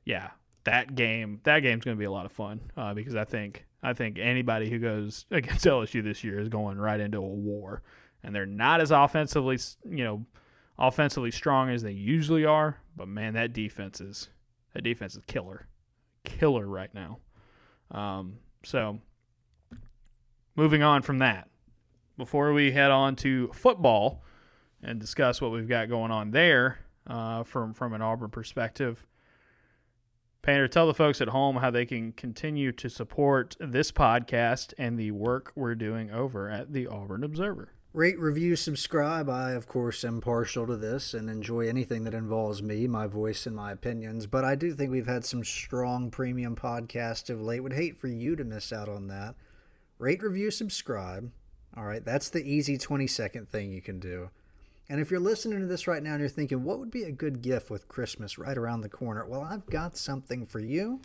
yeah, that game that game's going to be a lot of fun uh, because I think I think anybody who goes against LSU this year is going right into a war, and they're not as offensively, you know, offensively strong as they usually are. But man, that defense is that defense is killer, killer right now. Um, so moving on from that, before we head on to football and discuss what we've got going on there uh, from from an Auburn perspective. Painter, tell the folks at home how they can continue to support this podcast and the work we're doing over at the Auburn Observer. Rate, review, subscribe. I, of course, am partial to this and enjoy anything that involves me, my voice, and my opinions. But I do think we've had some strong premium podcasts of late. Would hate for you to miss out on that. Rate, review, subscribe. All right, that's the easy 20 second thing you can do. And if you're listening to this right now and you're thinking, what would be a good gift with Christmas right around the corner? Well, I've got something for you.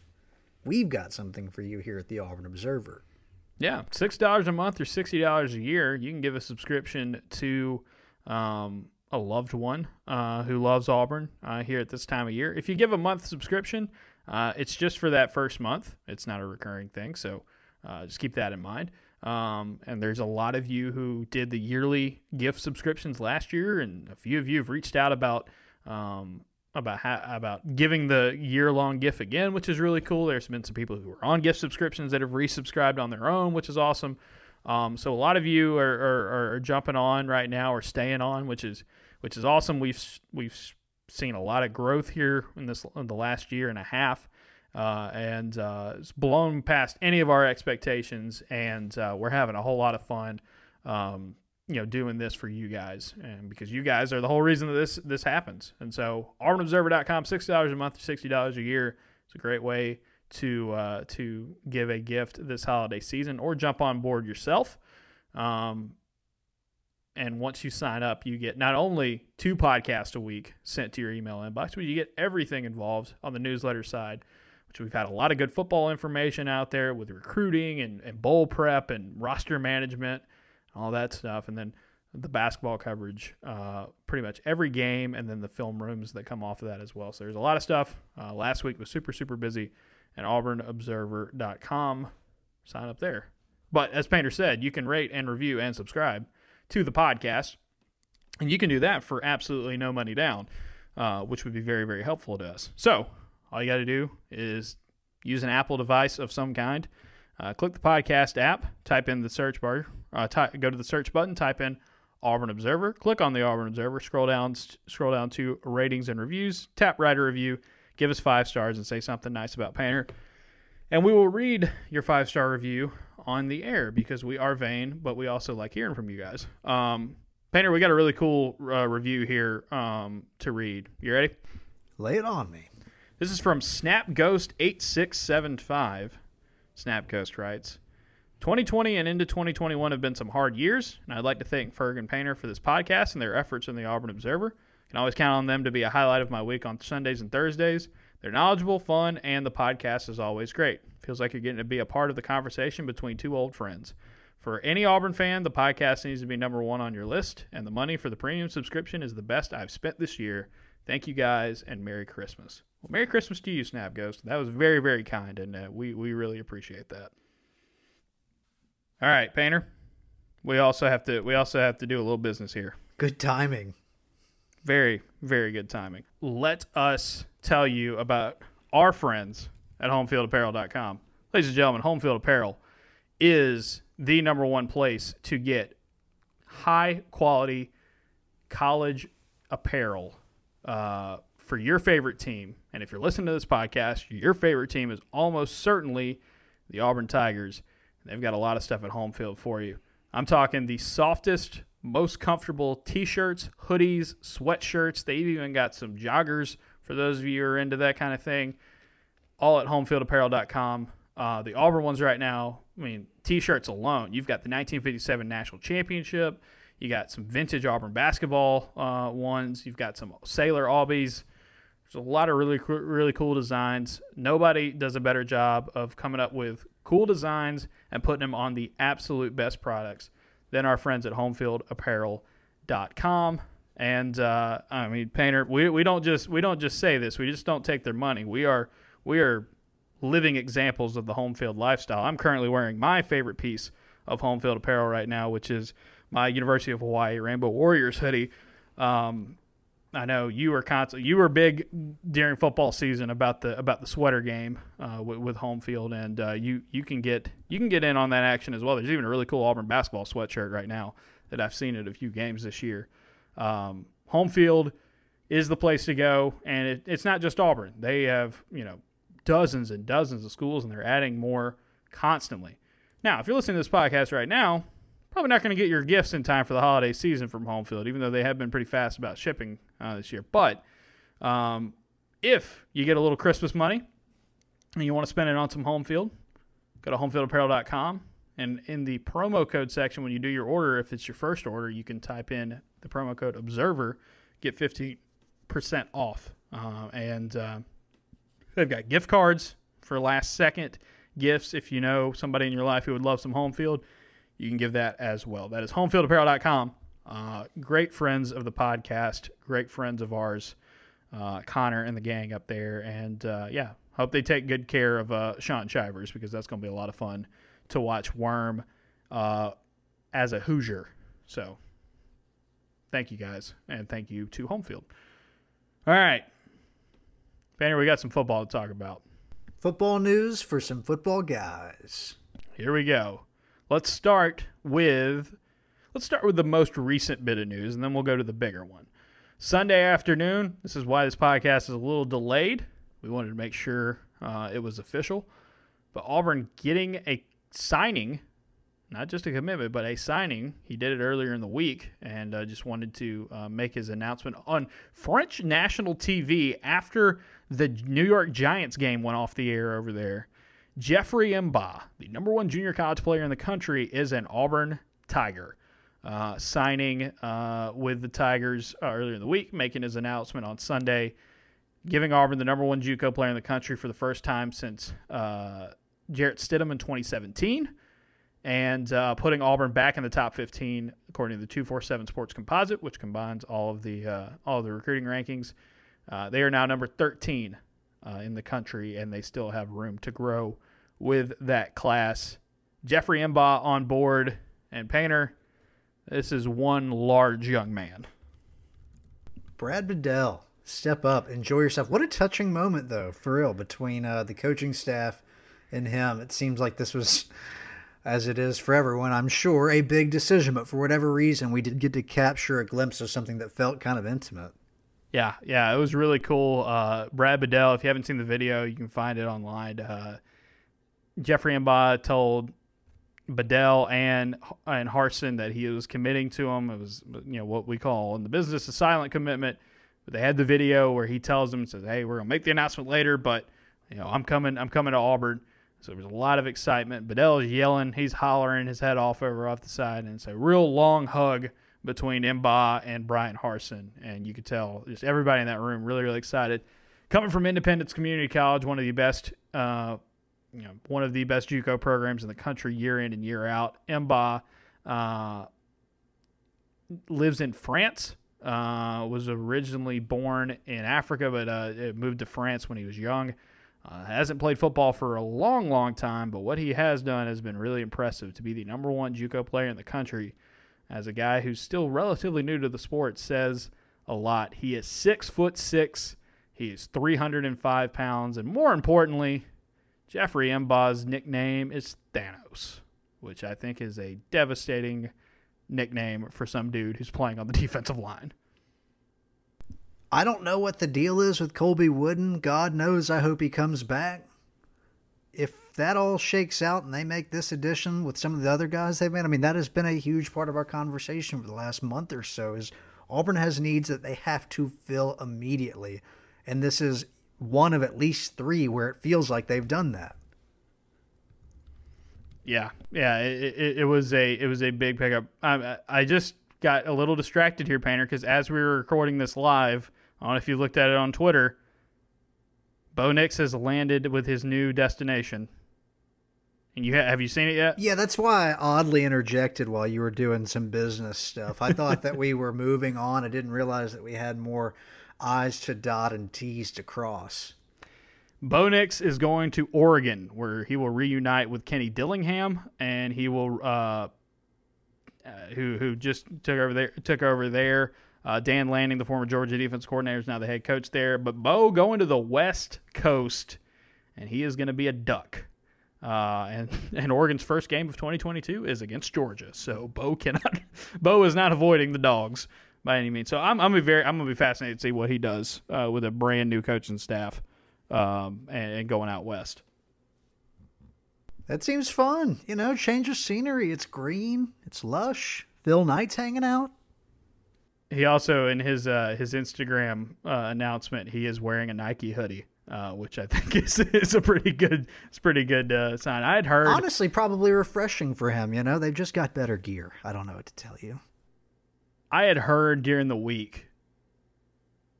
We've got something for you here at the Auburn Observer. Yeah, $6 a month or $60 a year. You can give a subscription to um, a loved one uh, who loves Auburn uh, here at this time of year. If you give a month subscription, uh, it's just for that first month. It's not a recurring thing, so uh, just keep that in mind. Um, and there's a lot of you who did the yearly gift subscriptions last year, and a few of you have reached out about um, about ha- about giving the year long gift again, which is really cool. There's been some people who are on gift subscriptions that have resubscribed on their own, which is awesome. Um, so a lot of you are, are, are, jumping on right now or staying on, which is which is awesome. We've we've seen a lot of growth here in this in the last year and a half uh, and uh, it's blown past any of our expectations. And uh, we're having a whole lot of fun, um, you know, doing this for you guys, and because you guys are the whole reason that this this happens. And so, AuburnObserver.com, sixty dollars a month, sixty dollars a year. It's a great way to uh, to give a gift this holiday season, or jump on board yourself. Um, and once you sign up, you get not only two podcasts a week sent to your email inbox, but you get everything involved on the newsletter side which we've had a lot of good football information out there with recruiting and, and bowl prep and roster management, all that stuff. And then the basketball coverage, uh, pretty much every game, and then the film rooms that come off of that as well. So there's a lot of stuff. Uh, last week was super, super busy, and auburnobserver.com. Sign up there. But as Painter said, you can rate and review and subscribe to the podcast. And you can do that for absolutely no money down, uh, which would be very, very helpful to us. So all you got to do is use an Apple device of some kind. Uh, click the podcast app, type in the search bar, uh, ty- go to the search button, type in Auburn Observer, click on the Auburn Observer, scroll down, scroll down to ratings and reviews, tap write a review, give us five stars, and say something nice about Painter, and we will read your five star review on the air because we are vain, but we also like hearing from you guys. Um, Painter, we got a really cool uh, review here um, to read. You ready? Lay it on me. This is from Snapghost8675. Snapghost writes 2020 and into 2021 have been some hard years, and I'd like to thank Ferg and Painter for this podcast and their efforts in the Auburn Observer. Can always count on them to be a highlight of my week on Sundays and Thursdays. They're knowledgeable, fun, and the podcast is always great. Feels like you're getting to be a part of the conversation between two old friends. For any Auburn fan, the podcast needs to be number one on your list, and the money for the premium subscription is the best I've spent this year. Thank you guys, and Merry Christmas. Well, Merry Christmas to you, Snap Ghost. That was very, very kind, and uh, we we really appreciate that. All right, Painter. We also have to we also have to do a little business here. Good timing. Very, very good timing. Let us tell you about our friends at homefieldapparel.com. Ladies and gentlemen, Homefield Apparel is the number one place to get high quality college apparel uh, for your favorite team, and if you're listening to this podcast, your favorite team is almost certainly the Auburn Tigers. They've got a lot of stuff at home field for you. I'm talking the softest, most comfortable t shirts, hoodies, sweatshirts. They've even got some joggers for those of you who are into that kind of thing. All at homefieldapparel.com. Uh, the Auburn ones right now, I mean, t shirts alone, you've got the 1957 National Championship. You got some vintage Auburn basketball uh, ones. You've got some Sailor Aubies. There's a lot of really really cool designs. Nobody does a better job of coming up with cool designs and putting them on the absolute best products than our friends at homefieldapparel.com. And uh, I mean, Painter, we, we don't just we don't just say this. We just don't take their money. We are we are living examples of the home field lifestyle. I'm currently wearing my favorite piece of home field apparel right now, which is my University of Hawaii Rainbow Warriors hoodie. Um, I know you were constant. You were big during football season about the about the sweater game uh, with, with, home field, and uh, you you can get you can get in on that action as well. There's even a really cool Auburn basketball sweatshirt right now that I've seen at a few games this year. Um, home field is the place to go, and it, it's not just Auburn. They have you know dozens and dozens of schools, and they're adding more constantly. Now, if you're listening to this podcast right now, probably not going to get your gifts in time for the holiday season from home field, even though they have been pretty fast about shipping uh, this year. But um, if you get a little Christmas money and you want to spend it on some home field, go to homefieldapparel.com. And in the promo code section, when you do your order, if it's your first order, you can type in the promo code Observer, get 15% off. Uh, and uh, they've got gift cards for last second gifts. If you know somebody in your life who would love some home field, you can give that as well. That is homefieldapparel.com. Uh, great friends of the podcast, great friends of ours, uh, Connor and the gang up there. And uh, yeah, hope they take good care of uh, Shaun Shivers because that's going to be a lot of fun to watch Worm uh, as a Hoosier. So thank you guys, and thank you to Homefield. All right. Banner, we got some football to talk about. Football news for some football guys. Here we go. Let's start with let's start with the most recent bit of news, and then we'll go to the bigger one. Sunday afternoon. This is why this podcast is a little delayed. We wanted to make sure uh, it was official, but Auburn getting a signing, not just a commitment, but a signing. He did it earlier in the week, and uh, just wanted to uh, make his announcement on French national TV after the New York Giants game went off the air over there. Jeffrey M'ba, the number one junior college player in the country, is an Auburn Tiger. Uh, signing uh, with the Tigers uh, earlier in the week, making his announcement on Sunday, giving Auburn the number one JUCO player in the country for the first time since uh, Jarrett Stidham in 2017, and uh, putting Auburn back in the top 15 according to the 247 Sports Composite, which combines all of the uh, all of the recruiting rankings. they are now number 13 in the country, and they still have room to grow with that class. Jeffrey M'ba on board and Painter. This is one large young man. Brad Bedell, step up, enjoy yourself. What a touching moment, though, for real, between uh, the coaching staff and him. It seems like this was, as it is for everyone, I'm sure, a big decision, but for whatever reason, we did get to capture a glimpse of something that felt kind of intimate. Yeah, yeah, it was really cool. Uh, Brad Bedell, if you haven't seen the video, you can find it online. Uh, Jeffrey M'ba told Bedell and and Harsin that he was committing to him. It was you know what we call in the business a silent commitment. But they had the video where he tells them says, "Hey, we're gonna make the announcement later, but you know I'm coming. I'm coming to Auburn." So there was a lot of excitement. Bedell is yelling, he's hollering his head off over off the side, and it's a real long hug between M'ba and Bryan Harsin, and you could tell just everybody in that room really really excited. Coming from Independence Community College, one of the best uh, you know one of the best JUCO programs in the country year in and year out. M'ba uh, lives in France. Uh, was originally born in Africa, but uh, moved to France when he was young. Uh, hasn't played football for a long, long time, but what he has done has been really impressive. To be the number one JUCO player in the country, as a guy who's still relatively new to the sport, says a lot. He is six foot six. He is 305 pounds, and more importantly, Jeffrey M'ba's nickname is Thanos, which I think is a devastating nickname for some dude who's playing on the defensive line. I don't know what the deal is with Colby Wooden. God knows I hope he comes back. If that all shakes out and they make this addition with some of the other guys they've made, I mean, that has been a huge part of our conversation for the last month or so is Auburn has needs that they have to fill immediately. And this is one of at least three where it feels like they've done that. Yeah, yeah, it, it, it was a it was a big pickup. I, I just got a little distracted here, Painter, because as we were recording this live, I don't know if you looked at it on Twitter. Bo Nix has landed with his new destination. And you ha- have you seen it yet? Yeah, that's why I oddly interjected while you were doing some business stuff. I thought that we were moving on. I didn't realize that we had more I's to dot and T's to cross. Bo Nix is going to Oregon, where he will reunite with Kenny Dillingham, and he will uh, uh, who who just took over there took over there. Uh, Dan Lanning, the former Georgia defense coordinator, is now the head coach there. But Bo going to the West Coast, and he is going to be a duck. Uh, and and Oregon's first game of 2022 is against Georgia, so Bo cannot. Bo is not avoiding the dogs by any means. So I'm I'm very I'm gonna be fascinated to see what he does uh, with a brand new coaching staff um, and, and going out west. That seems fun. You know, change of scenery. It's green. It's lush. Phil Knight's hanging out. He also in his uh, his Instagram uh, announcement he is wearing a Nike hoodie, uh, which I think is is a pretty good it's pretty good uh, sign. I had heard honestly probably refreshing for him. You know they've just got better gear. I don't know what to tell you. I had heard during the week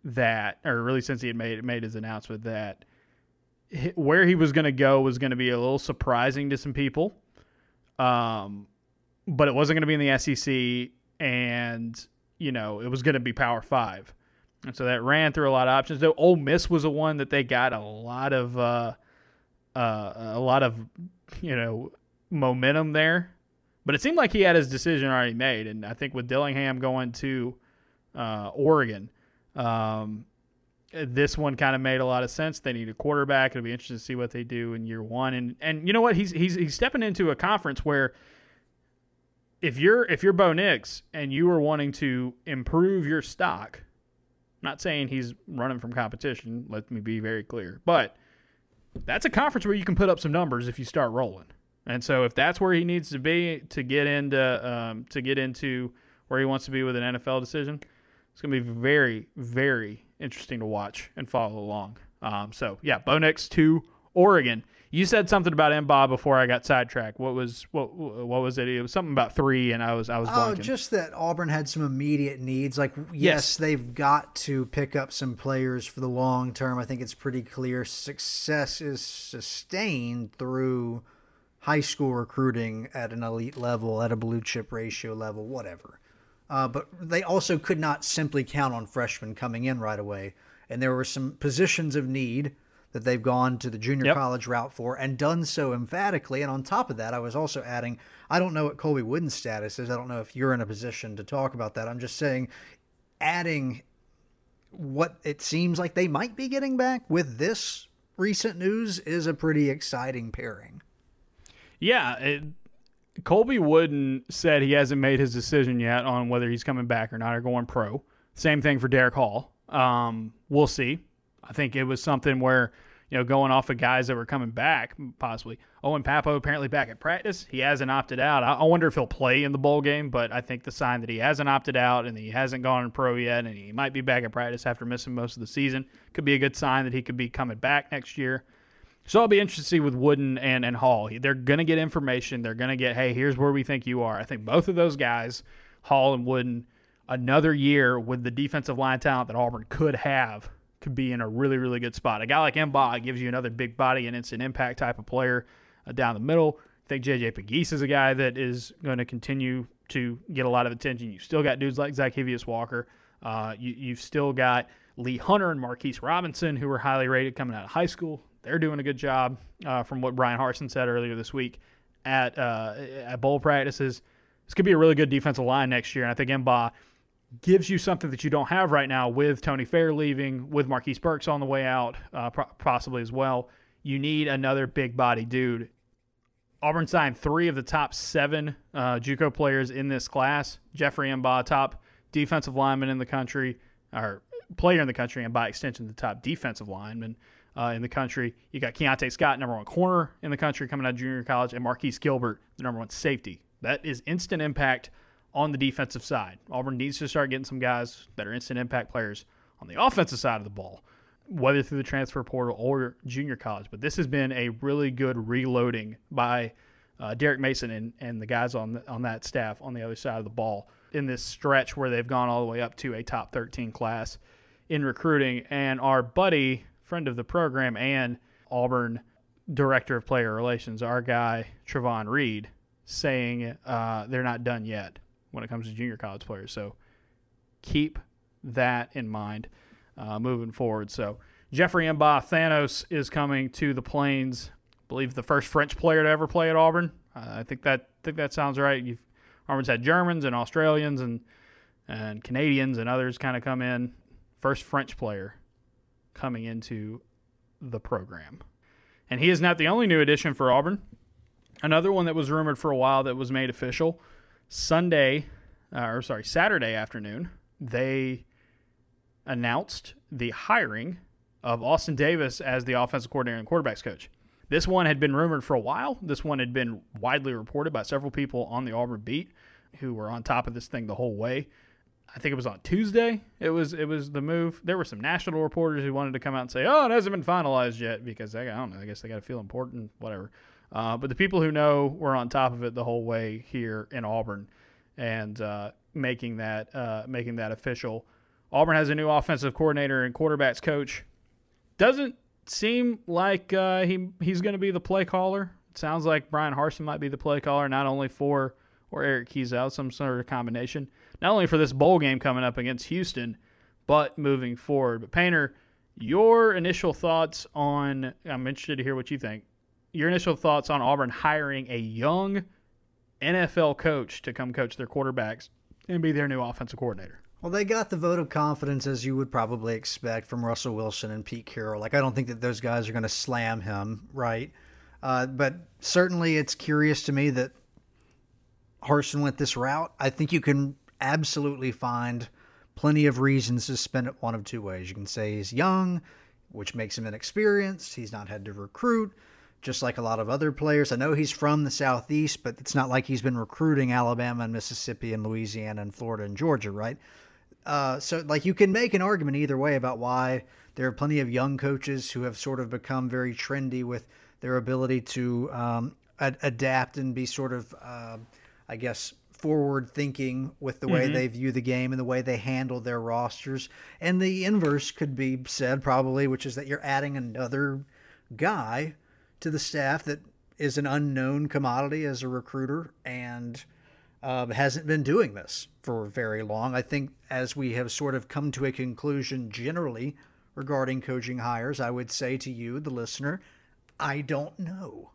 that, or really since he had made made his announcement that where he was going to go was going to be a little surprising to some people. Um, but it wasn't going to be in the SEC, and you know it was going to be Power Five, and so that ran through a lot of options. Though Ole Miss was the one that they got a lot of uh, uh, a lot of you know momentum there, but it seemed like he had his decision already made, and I think with Dillingham going to uh, Oregon. Um, this one kind of made a lot of sense. They need a quarterback. It'll be interesting to see what they do in year one. And and you know what? He's he's he's stepping into a conference where if you're if you're Bo Nix and you are wanting to improve your stock, I'm not saying he's running from competition. Let me be very clear, but that's a conference where you can put up some numbers if you start rolling. And so if that's where he needs to be to get into um, to get into where he wants to be with an NFL decision, it's going to be very very interesting to watch and follow along. Um, so yeah, Bo Nix to Oregon. You said something about M'ba before I got sidetracked. What was what what was it? It was something about three, and I was I was. Oh, just that Auburn had some immediate needs. Like yes, yes, they've got to pick up some players for the long term. I think it's pretty clear success is sustained through high school recruiting at an elite level, at a blue chip ratio level, whatever. Uh, but they also could not simply count on freshmen coming in right away. And there were some positions of need that they've gone to the junior yep. college route for and done so emphatically. And on top of that, I was also adding I don't know what Colby Wooden's status is. I don't know if you're in a position to talk about that. I'm just saying, adding what it seems like they might be getting back with this recent news is a pretty exciting pairing. Yeah, it, Colby Wooden said he hasn't made his decision yet on whether he's coming back or not or going pro. Same thing for Derek Hall. Um, we'll see. I think it was something where, you know, going off of guys that were coming back, possibly. Owen Pappoe apparently back at practice. He hasn't opted out. I, I wonder if he'll play in the bowl game, but I think the sign that he hasn't opted out and he hasn't gone pro yet and he might be back at practice after missing most of the season could be a good sign that he could be coming back next year. So I'll be interested to see with Wooden and, and Hall. They're going to get information. They're going to get, hey, here's where we think you are. I think both of those guys, Hall and Wooden, another year with the defensive line talent that Auburn could have, could be in a really, really good spot. A guy like M'ba gives you another big body and instant impact type of player uh, down the middle. I think JJ Pegues is a guy that is going to continue to get a lot of attention. You've still got dudes like Zykeivous Walker. Uh, you, have still got Lee Hunter and Marquise Robinson, who were highly rated coming out of high school. They're doing a good job, uh, from what Bryan Harsin said earlier this week at uh, at bowl practices. This could be a really good defensive line next year, and I think M'ba gives you something that you don't have right now with Tony Fair leaving, with Marquise Burks on the way out, uh, possibly as well. You need another big body dude. Auburn signed three of the top seven uh, JUCO players in this class. Jeffrey M'ba, top defensive lineman in the country, or player in the country, and by extension, the top defensive lineman uh, in the country. You got Keionte Scott, number one corner in the country coming out of junior college, and Marquise Gilbert, the number one safety. That is instant impact on the defensive side. Auburn needs to start getting some guys that are instant impact players on the offensive side of the ball, whether through the transfer portal or junior college. But this has been a really good reloading by uh, Derek Mason and, and the guys on the, on that staff on the other side of the ball in this stretch where they've gone all the way up to a top 13 class in recruiting. And our buddy friend of the program and Auburn director of player relations, our guy Trovon Reed, saying uh, they're not done yet when it comes to junior college players. So keep that in mind uh, moving forward. So Jeffrey M'ba Thanos is coming to the Plains. I believe the first French player to ever play at Auburn. Uh, I think that think that sounds right. You've, Auburn's had Germans and Australians and and Canadians and others kind of come in. First French player coming into the program. And he is not the only new addition for Auburn. Another one that was rumored for a while that was made official Sunday, uh, or sorry, Saturday afternoon, they announced the hiring of Austin Davis as the offensive coordinator and quarterbacks coach. This one had been rumored for a while. This one had been widely reported by several people on the Auburn beat who were on top of this thing the whole way. I think it was on Tuesday. It was it was the move. There were some national reporters who wanted to come out and say, "Oh, it hasn't been finalized yet," because they, I don't know. I guess they got to feel important, whatever. Uh, but the people who know were on top of it the whole way here in Auburn, and uh, making that uh, making that official. Auburn has a new offensive coordinator and quarterbacks coach. Doesn't seem like uh, he he's going to be the play caller. It sounds like Bryan Harsin might be the play caller, not only for or Eric Kiesau, some sort of combination not only for this bowl game coming up against Houston, but moving forward. But Painter, your initial thoughts on I'm interested to hear what you think. Your initial thoughts on Auburn hiring a young NFL coach to come coach their quarterbacks and be their new offensive coordinator. Well, they got the vote of confidence as you would probably expect from Russell Wilson and Pete Carroll. Like, I don't think that those guys are going to slam him, right? Uh, but certainly, it's curious to me that Harsin went this route. I think you can absolutely find plenty of reasons to spin it one of two ways. You can say he's young, which makes him inexperienced. He's not had to recruit, just like a lot of other players. I know he's from the Southeast, but it's not like he's been recruiting Alabama and Mississippi and Louisiana and Florida and Georgia, right? Uh, so, like, you can make an argument either way about why there are plenty of young coaches who have sort of become very trendy with their ability to um, ad- adapt and be sort of, uh, I guess, forward thinking with the way mm-hmm. they view the game and the way they handle their rosters. And the inverse could be said probably, which is that you're adding another guy to the staff that is an unknown commodity as a recruiter and uh, hasn't been doing this for very long. I think as we have sort of come to a conclusion generally regarding coaching hires, I would say to you, the listener, I don't know.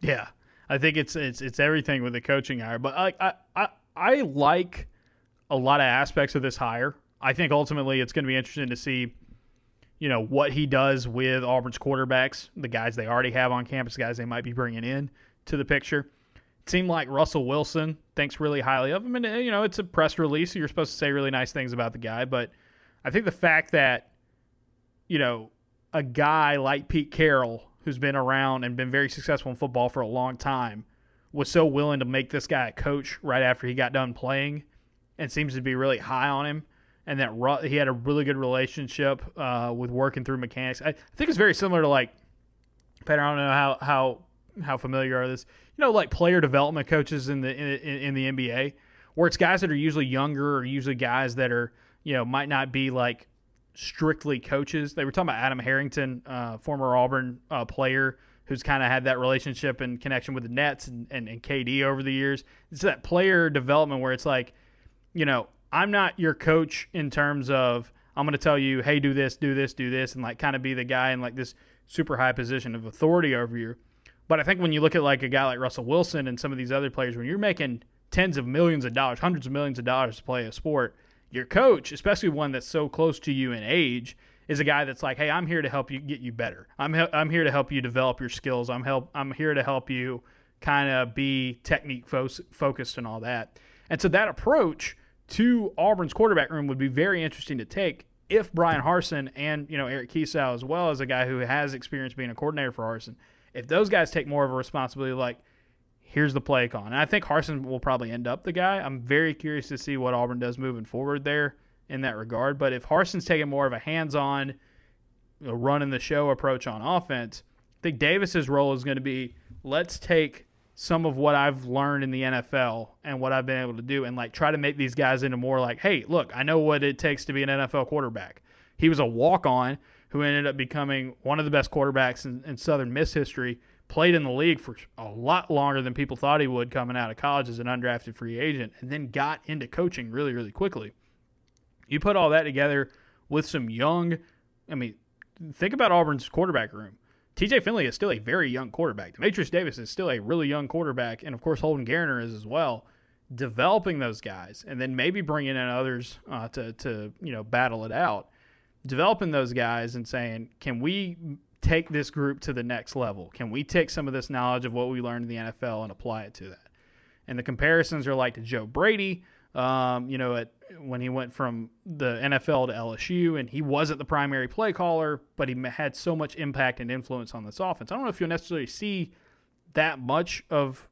Yeah. I think it's it's it's everything with the coaching hire. But I I I, I like a lot of aspects of this hire. I think ultimately it's going to be interesting to see, you know, what he does with Auburn's quarterbacks, the guys they already have on campus, guys they might be bringing in to the picture. It seemed like Russell Wilson thinks really highly of him, and you know, it's a press release, so you're supposed to say really nice things about the guy. But I think the fact that, you know, a guy like Pete Carroll who's been around and been very successful in football for a long time, was so willing to make this guy a coach right after he got done playing, and seems to be really high on him. And that he had a really good relationship uh, with working through mechanics. I think it's very similar to like, Peter. I don't know how how how familiar are this. You know, like player development coaches in the in, in the NBA, where it's guys that are usually younger or usually guys that are you know might not be like strictly coaches. They were talking about Adam Harrington, uh, former Auburn uh, player who's kind of had that relationship and connection with the Nets and, and, and KD over the years. It's that player development where it's like, you know, I'm not your coach in terms of I'm going to tell you, hey, do this, do this, do this, and like kind of be the guy in like this super high position of authority over you. But I think when you look at like a guy like Russell Wilson and some of these other players, when you're making tens of millions of dollars, hundreds of millions of dollars to play a sport, your coach, especially one that's so close to you in age, is a guy that's like, "Hey, I'm here to help you get you better. I'm he- I'm here to help you develop your skills. I'm help I'm here to help you kind of be technique fo- focused and all that." And so that approach to Auburn's quarterback room would be very interesting to take if Bryan Harsin and you know Eric Kiesau as well as a guy who has experience being a coordinator for Harsin, if those guys take more of a responsibility, like here's the play con. And I think Harsin will probably end up the guy. I'm very curious to see what Auburn does moving forward there in that regard. But if Harsin's taking more of a hands-on, you know, running the show approach on offense, I think Davis's role is going to be let's take some of what I've learned in the NFL and what I've been able to do and like try to make these guys into more like, hey, look, I know what it takes to be an NFL quarterback. He was a walk-on who ended up becoming one of the best quarterbacks in, in Southern Miss history played in the league for a lot longer than people thought he would coming out of college as an undrafted free agent, and then got into coaching really, really quickly. You put all that together with some young, I mean, think about Auburn's quarterback room. TJ Finley is still a very young quarterback. Dematrius Davis is still a really young quarterback, and of course Holden Geriner is as well. Developing those guys, and then maybe bringing in others uh, to to you know battle it out. Developing those guys and saying, can we take this group to the next level? Can we take some of this knowledge of what we learned in the NFL and apply it to that? And the comparisons are like to Joe Brady, um, you know, at, when he went from the NFL to LSU, and he wasn't the primary play caller, but he had so much impact and influence on this offense. I don't know if you'll necessarily see that much of.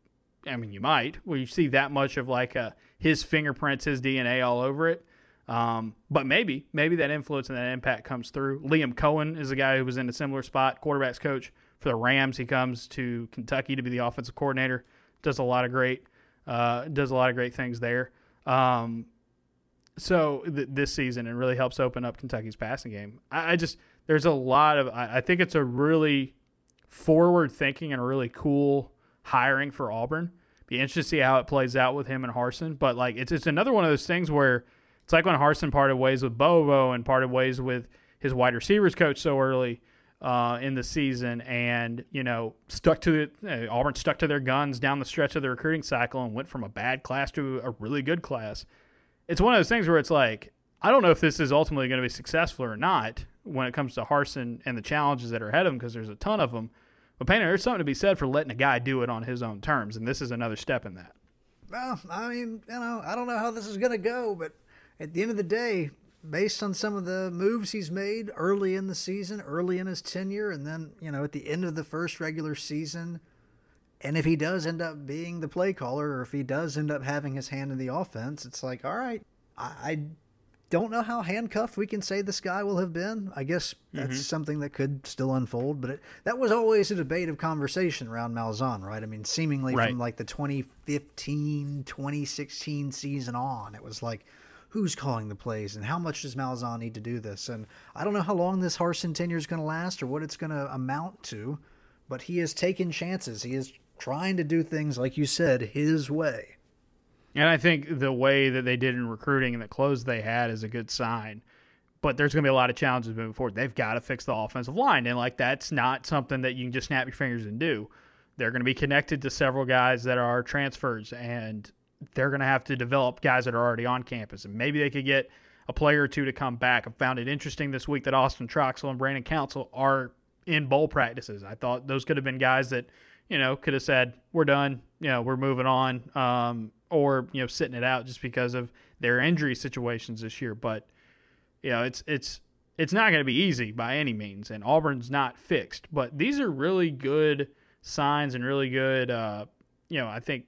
I mean, you might, where you see that much of like a, uh, his fingerprints, his DNA all over it. Um, but maybe, maybe that influence and that impact comes through. Liam Coen is a guy who was in a similar spot, quarterbacks coach for the Rams. He comes to Kentucky to be the offensive coordinator. Does a lot of great, uh, does a lot of great things there. Um, so th- this season and really helps open up Kentucky's passing game. I, I just there's a lot of I, I think it's a really forward thinking and a really cool hiring for Auburn. Be interested to see how it plays out with him and Harsin. But like it's it's another one of those things where it's like when Harsin parted ways with Bobo and parted ways with his wide receivers coach so early uh, in the season, and you know stuck to uh, Auburn stuck to their guns down the stretch of the recruiting cycle and went from a bad class to a really good class. It's one of those things where it's like I don't know if this is ultimately going to be successful or not when it comes to Harsin and the challenges that are ahead of him because there's a ton of them. But Painter, there's something to be said for letting a guy do it on his own terms, and this is another step in that. Well, I mean, you know, I don't know how this is going to go, but at the end of the day, based on some of the moves he's made early in the season, early in his tenure, and then, you know, at the end of the first regular season, and if he does end up being the play caller or if he does end up having his hand in the offense, it's like, all right, I, I don't know how handcuffed we can say this guy will have been. I guess that's mm-hmm. something that could still unfold, but it, that was always a debate of conversation around Malzahn, right? I mean, seemingly right. from like the 2015, 2016 season on, it was like – who's calling the plays and how much does Malzahn need to do this. And I don't know how long this Harsin tenure is going to last or what it's going to amount to, but he has taken chances. He is trying to do things, like you said, his way. And I think the way that they did in recruiting and the clothes they had is a good sign. But there's going to be a lot of challenges moving forward. They've got to fix the offensive line. And, like, that's not something that you can just snap your fingers and do. They're going to be connected to several guys that are transfers. And they're going to have to develop guys that are already on campus, and maybe they could get a player or two to come back. I found it interesting this week that Austin Troxell and Brandon Council are in bowl practices. I thought those could have been guys that you know could have said we're done, you know, we're moving on, um, or you know sitting it out just because of their injury situations this year. But you know, it's it's it's not going to be easy by any means, and Auburn's not fixed. But these are really good signs and really good, uh, you know, I think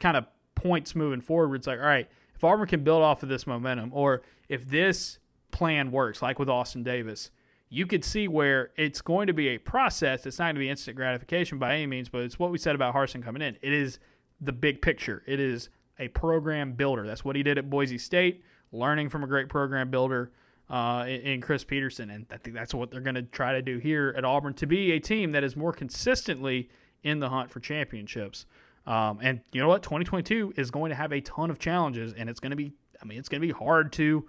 kind of points moving forward. It's like, all right, if Auburn can build off of this momentum, or if this plan works, like with Austin Davis, you could see where it's going to be a process. It's not going to be instant gratification by any means, but it's what we said about Harsin coming in. It is the big picture. It is a program builder. That's what he did at Boise State, learning from a great program builder uh, in Chris Petersen, And I think that's what they're going to try to do here at Auburn to be a team that is more consistently in the hunt for championships. Um, and you know what? 2022 is going to have a ton of challenges, and it's going to be, I mean, it's going to be hard to,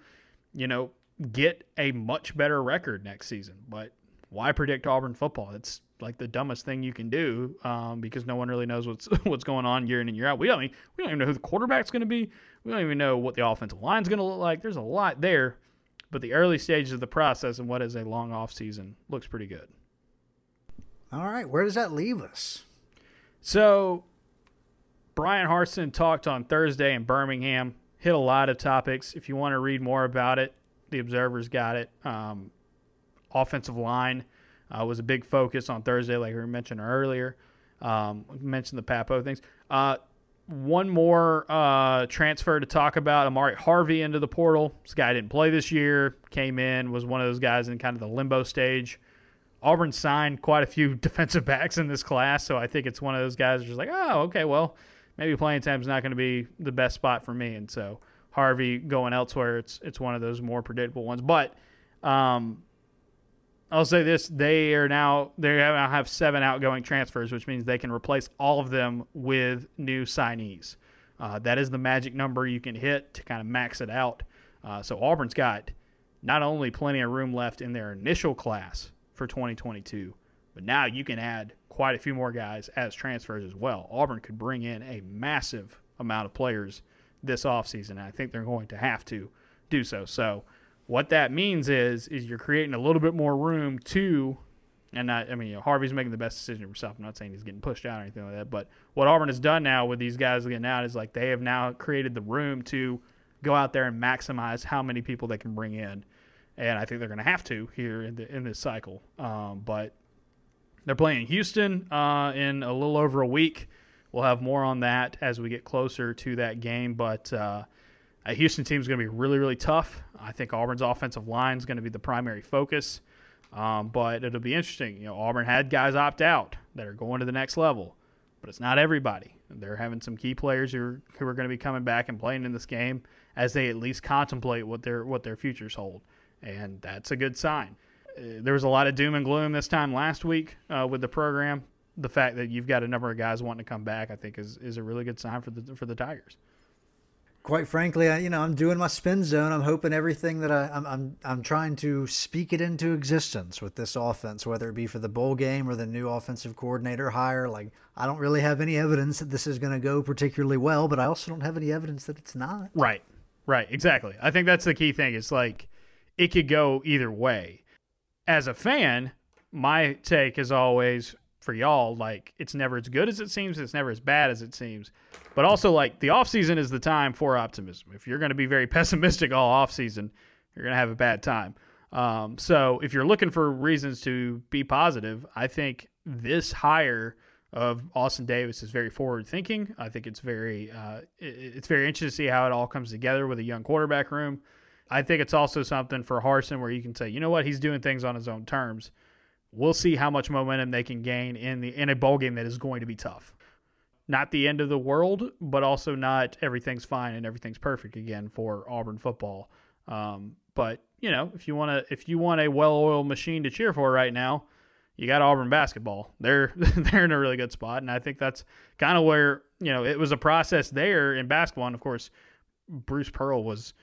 you know, get a much better record next season. But why predict Auburn football? It's like the dumbest thing you can do um, because no one really knows what's what's going on year in and year out. We don't even, we don't even know who the quarterback's going to be. We don't even know what the offensive line's going to look like. There's a lot there, but the early stages of the process and what is a long off season looks pretty good. All right, where does that leave us? So Bryan Harsin talked on Thursday in Birmingham, hit a lot of topics. If you want to read more about it, the Observer's got it. Um, offensive line uh, was a big focus on Thursday, like we mentioned earlier. Um, mentioned the Papo things. Uh, one more uh, transfer to talk about Amari Harvey into the portal. This guy didn't play this year, came in, was one of those guys in kind of the limbo stage. Auburn signed quite a few defensive backs in this class, so I think it's one of those guys just like, oh, okay, well, maybe playing time is not going to be the best spot for me. And so Harvey going elsewhere, it's it's one of those more predictable ones. But um, I'll say this: they are now they now have seven outgoing transfers, which means they can replace all of them with new signees. Uh, that is the magic number you can hit to kind of max it out. Uh, so Auburn's got not only plenty of room left in their initial class for 2022. But now you can add quite a few more guys as transfers as well. Auburn could bring in a massive amount of players this offseason. And I think they're going to have to do so. So what that means is is you're creating a little bit more room to and not, I mean, you know, Harvey's making the best decision himself. I'm not saying he's getting pushed out or anything like that. But what Auburn has done now with these guys getting out is like they have now created the room to go out there and maximize how many people they can bring in. And I think they're going to have to here in, the, in this cycle. Um, but they're playing Houston uh, in a little over a week. We'll have more on that as we get closer to that game. But uh, a Houston team is going to be really, really tough. I think Auburn's offensive line is going to be the primary focus. Um, but it'll be interesting. You know, Auburn had guys opt out that are going to the next level, but it's not everybody. They're having some key players who are, who are going to be coming back and playing in this game as they at least contemplate what their what their futures hold, and that's a good sign. Uh, there was a lot of doom and gloom this time last week uh, with the program. The fact that you've got a number of guys wanting to come back, I think, is, is a really good sign for the for the Tigers quite frankly, I, you know, I'm doing my spin zone. I'm hoping everything that I, I'm, I'm, I'm trying to speak it into existence with this offense, whether it be for the bowl game or the new offensive coordinator hire. Like, I don't really have any evidence that this is going to go particularly well, but I also don't have any evidence that it's not. Right, right, exactly. I think that's the key thing. It's like it could go either way. As a fan, my take is always for y'all, like it's never as good as it seems, it's never as bad as it seems. But also like the off season is the time for optimism. If you're going to be very pessimistic all off season, you're going to have a bad time. Um, so if you're looking for reasons to be positive, I think this hire of Austin Davis is very forward thinking. I think it's very uh, it's very interesting to see how it all comes together with a young quarterback room. I think it's also something for Harsin where you can say, you know what, he's doing things on his own terms we'll see how much momentum they can gain in the in a bowl game that is going to be tough. Not the end of the world, but also not everything's fine and everything's perfect again for Auburn football. Um, but you know, if you want to, if you want a well-oiled machine to cheer for right now, you got Auburn basketball. They're they're in a really good spot, and I think that's kind of where you know it was a process there in basketball. And of course, Bruce Pearl was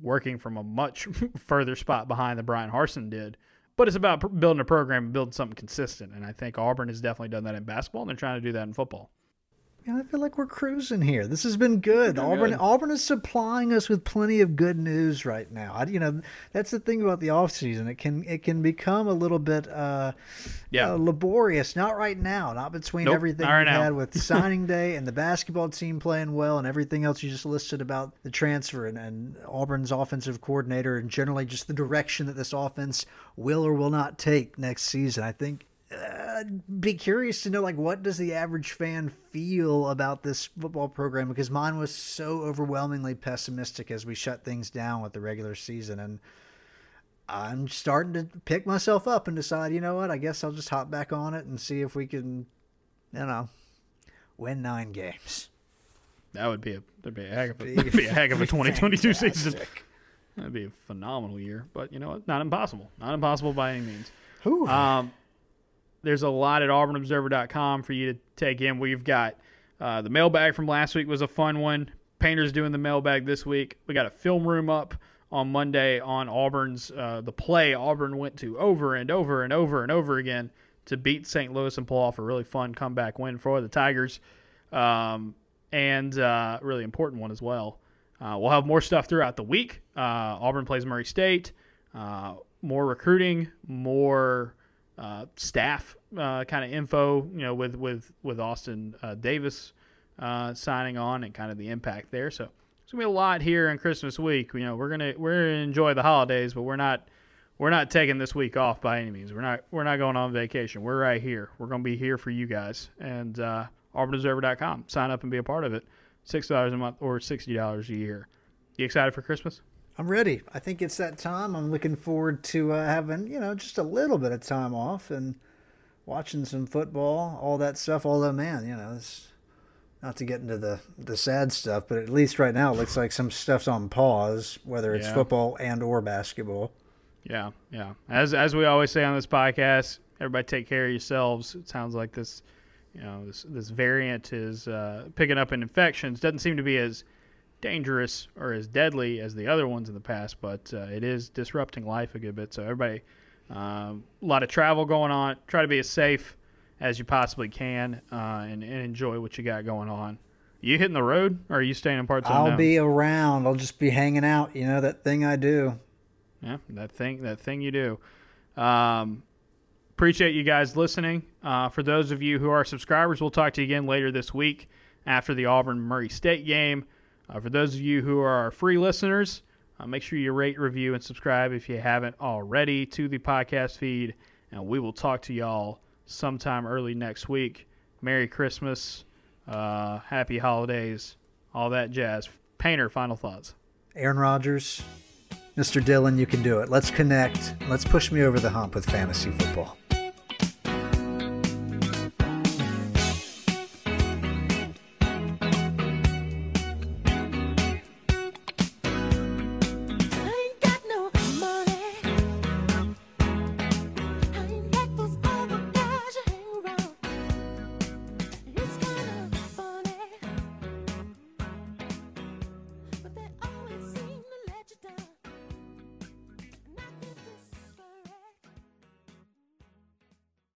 working from a much further spot behind than Bryan Harsin did. But it's about building a program and building something consistent. And I think Auburn has definitely done that in basketball, and they're trying to do that in football. Yeah, I feel like we're cruising here. This has been good. Auburn good. Auburn is supplying us with plenty of good news right now. I, you know, that's the thing about the offseason. It can it can become a little bit uh, yeah. Uh, laborious. Not right now. Not between nope, everything we've had with signing day and the basketball team playing well and everything else you just listed about the transfer and, and Auburn's offensive coordinator and generally just the direction that this offense will or will not take next season. I think uh, be curious to know like what does the average fan feel about this football program because mine was so overwhelmingly pessimistic as we shut things down with the regular season and I'm starting to pick myself up and decide, you know what, I guess I'll just hop back on it and see if we can, you know, win nine games. That would be a that'd be a heck of a, that'd be a heck of a 2022 season. That'd be a phenomenal year, but you know what? Not impossible. Not impossible by any means. Whew. Um, there's a lot at auburnobserver.com for you to take in. We've got uh, the mailbag from last week was a fun one. Painter's doing the mailbag this week. We got a film room up on Monday on Auburn's uh, the play Auburn went to over and over and over and over again to beat St. Louis and pull off a really fun comeback win for the Tigers, um, and uh, really important one as well. Uh, we'll have more stuff throughout the week. Uh, Auburn plays Murray State. Uh, more recruiting, more uh, staff uh, kind of info, you know, with with with Austin uh, Davis uh, signing on and kind of the impact there. So it's gonna be a lot here in Christmas week. You know, we're gonna we're gonna enjoy the holidays, but we're not we're not taking this week off by any means. We're not we're not going on vacation. We're right here. We're gonna be here for you guys. And uh. Sign up and be a part of it. Six dollars a month or sixty dollars a year. You excited for Christmas? I'm ready. I think it's that time. I'm looking forward to uh, having, you know, just a little bit of time off and watching some football, all that stuff. Although, man, you know, it's not to get into the, the sad stuff, but at least right now it looks like some stuff's on pause, whether it's yeah. football and or basketball. Yeah, yeah. As as we always say on this podcast, everybody take care of yourselves. It sounds like this, you know, this this variant is uh, picking up in infections. Doesn't seem to be as dangerous or as deadly as the other ones in the past, but uh, it is disrupting life a good bit. So everybody Um, a lot of travel going on. Try to be as safe as you possibly can uh, and, and, enjoy what you got going on. You hitting the road or are you staying in parts of the I'll be around. I'll just be hanging out. You know that thing I do. Yeah, that thing that thing you do. Um, appreciate you guys listening. Uh, for those of you who are subscribers, we'll talk to you again later this week after the Auburn Murray State game. Uh, for those of you who are free listeners, uh, make sure you rate, review, and subscribe if you haven't already to the podcast feed. And we will talk to y'all sometime early next week. Merry Christmas, uh, happy holidays, all that jazz. Painter, final thoughts. Aaron Rodgers, Mr. Dillon, you can do it. Let's connect. Let's push me over the hump with fantasy football.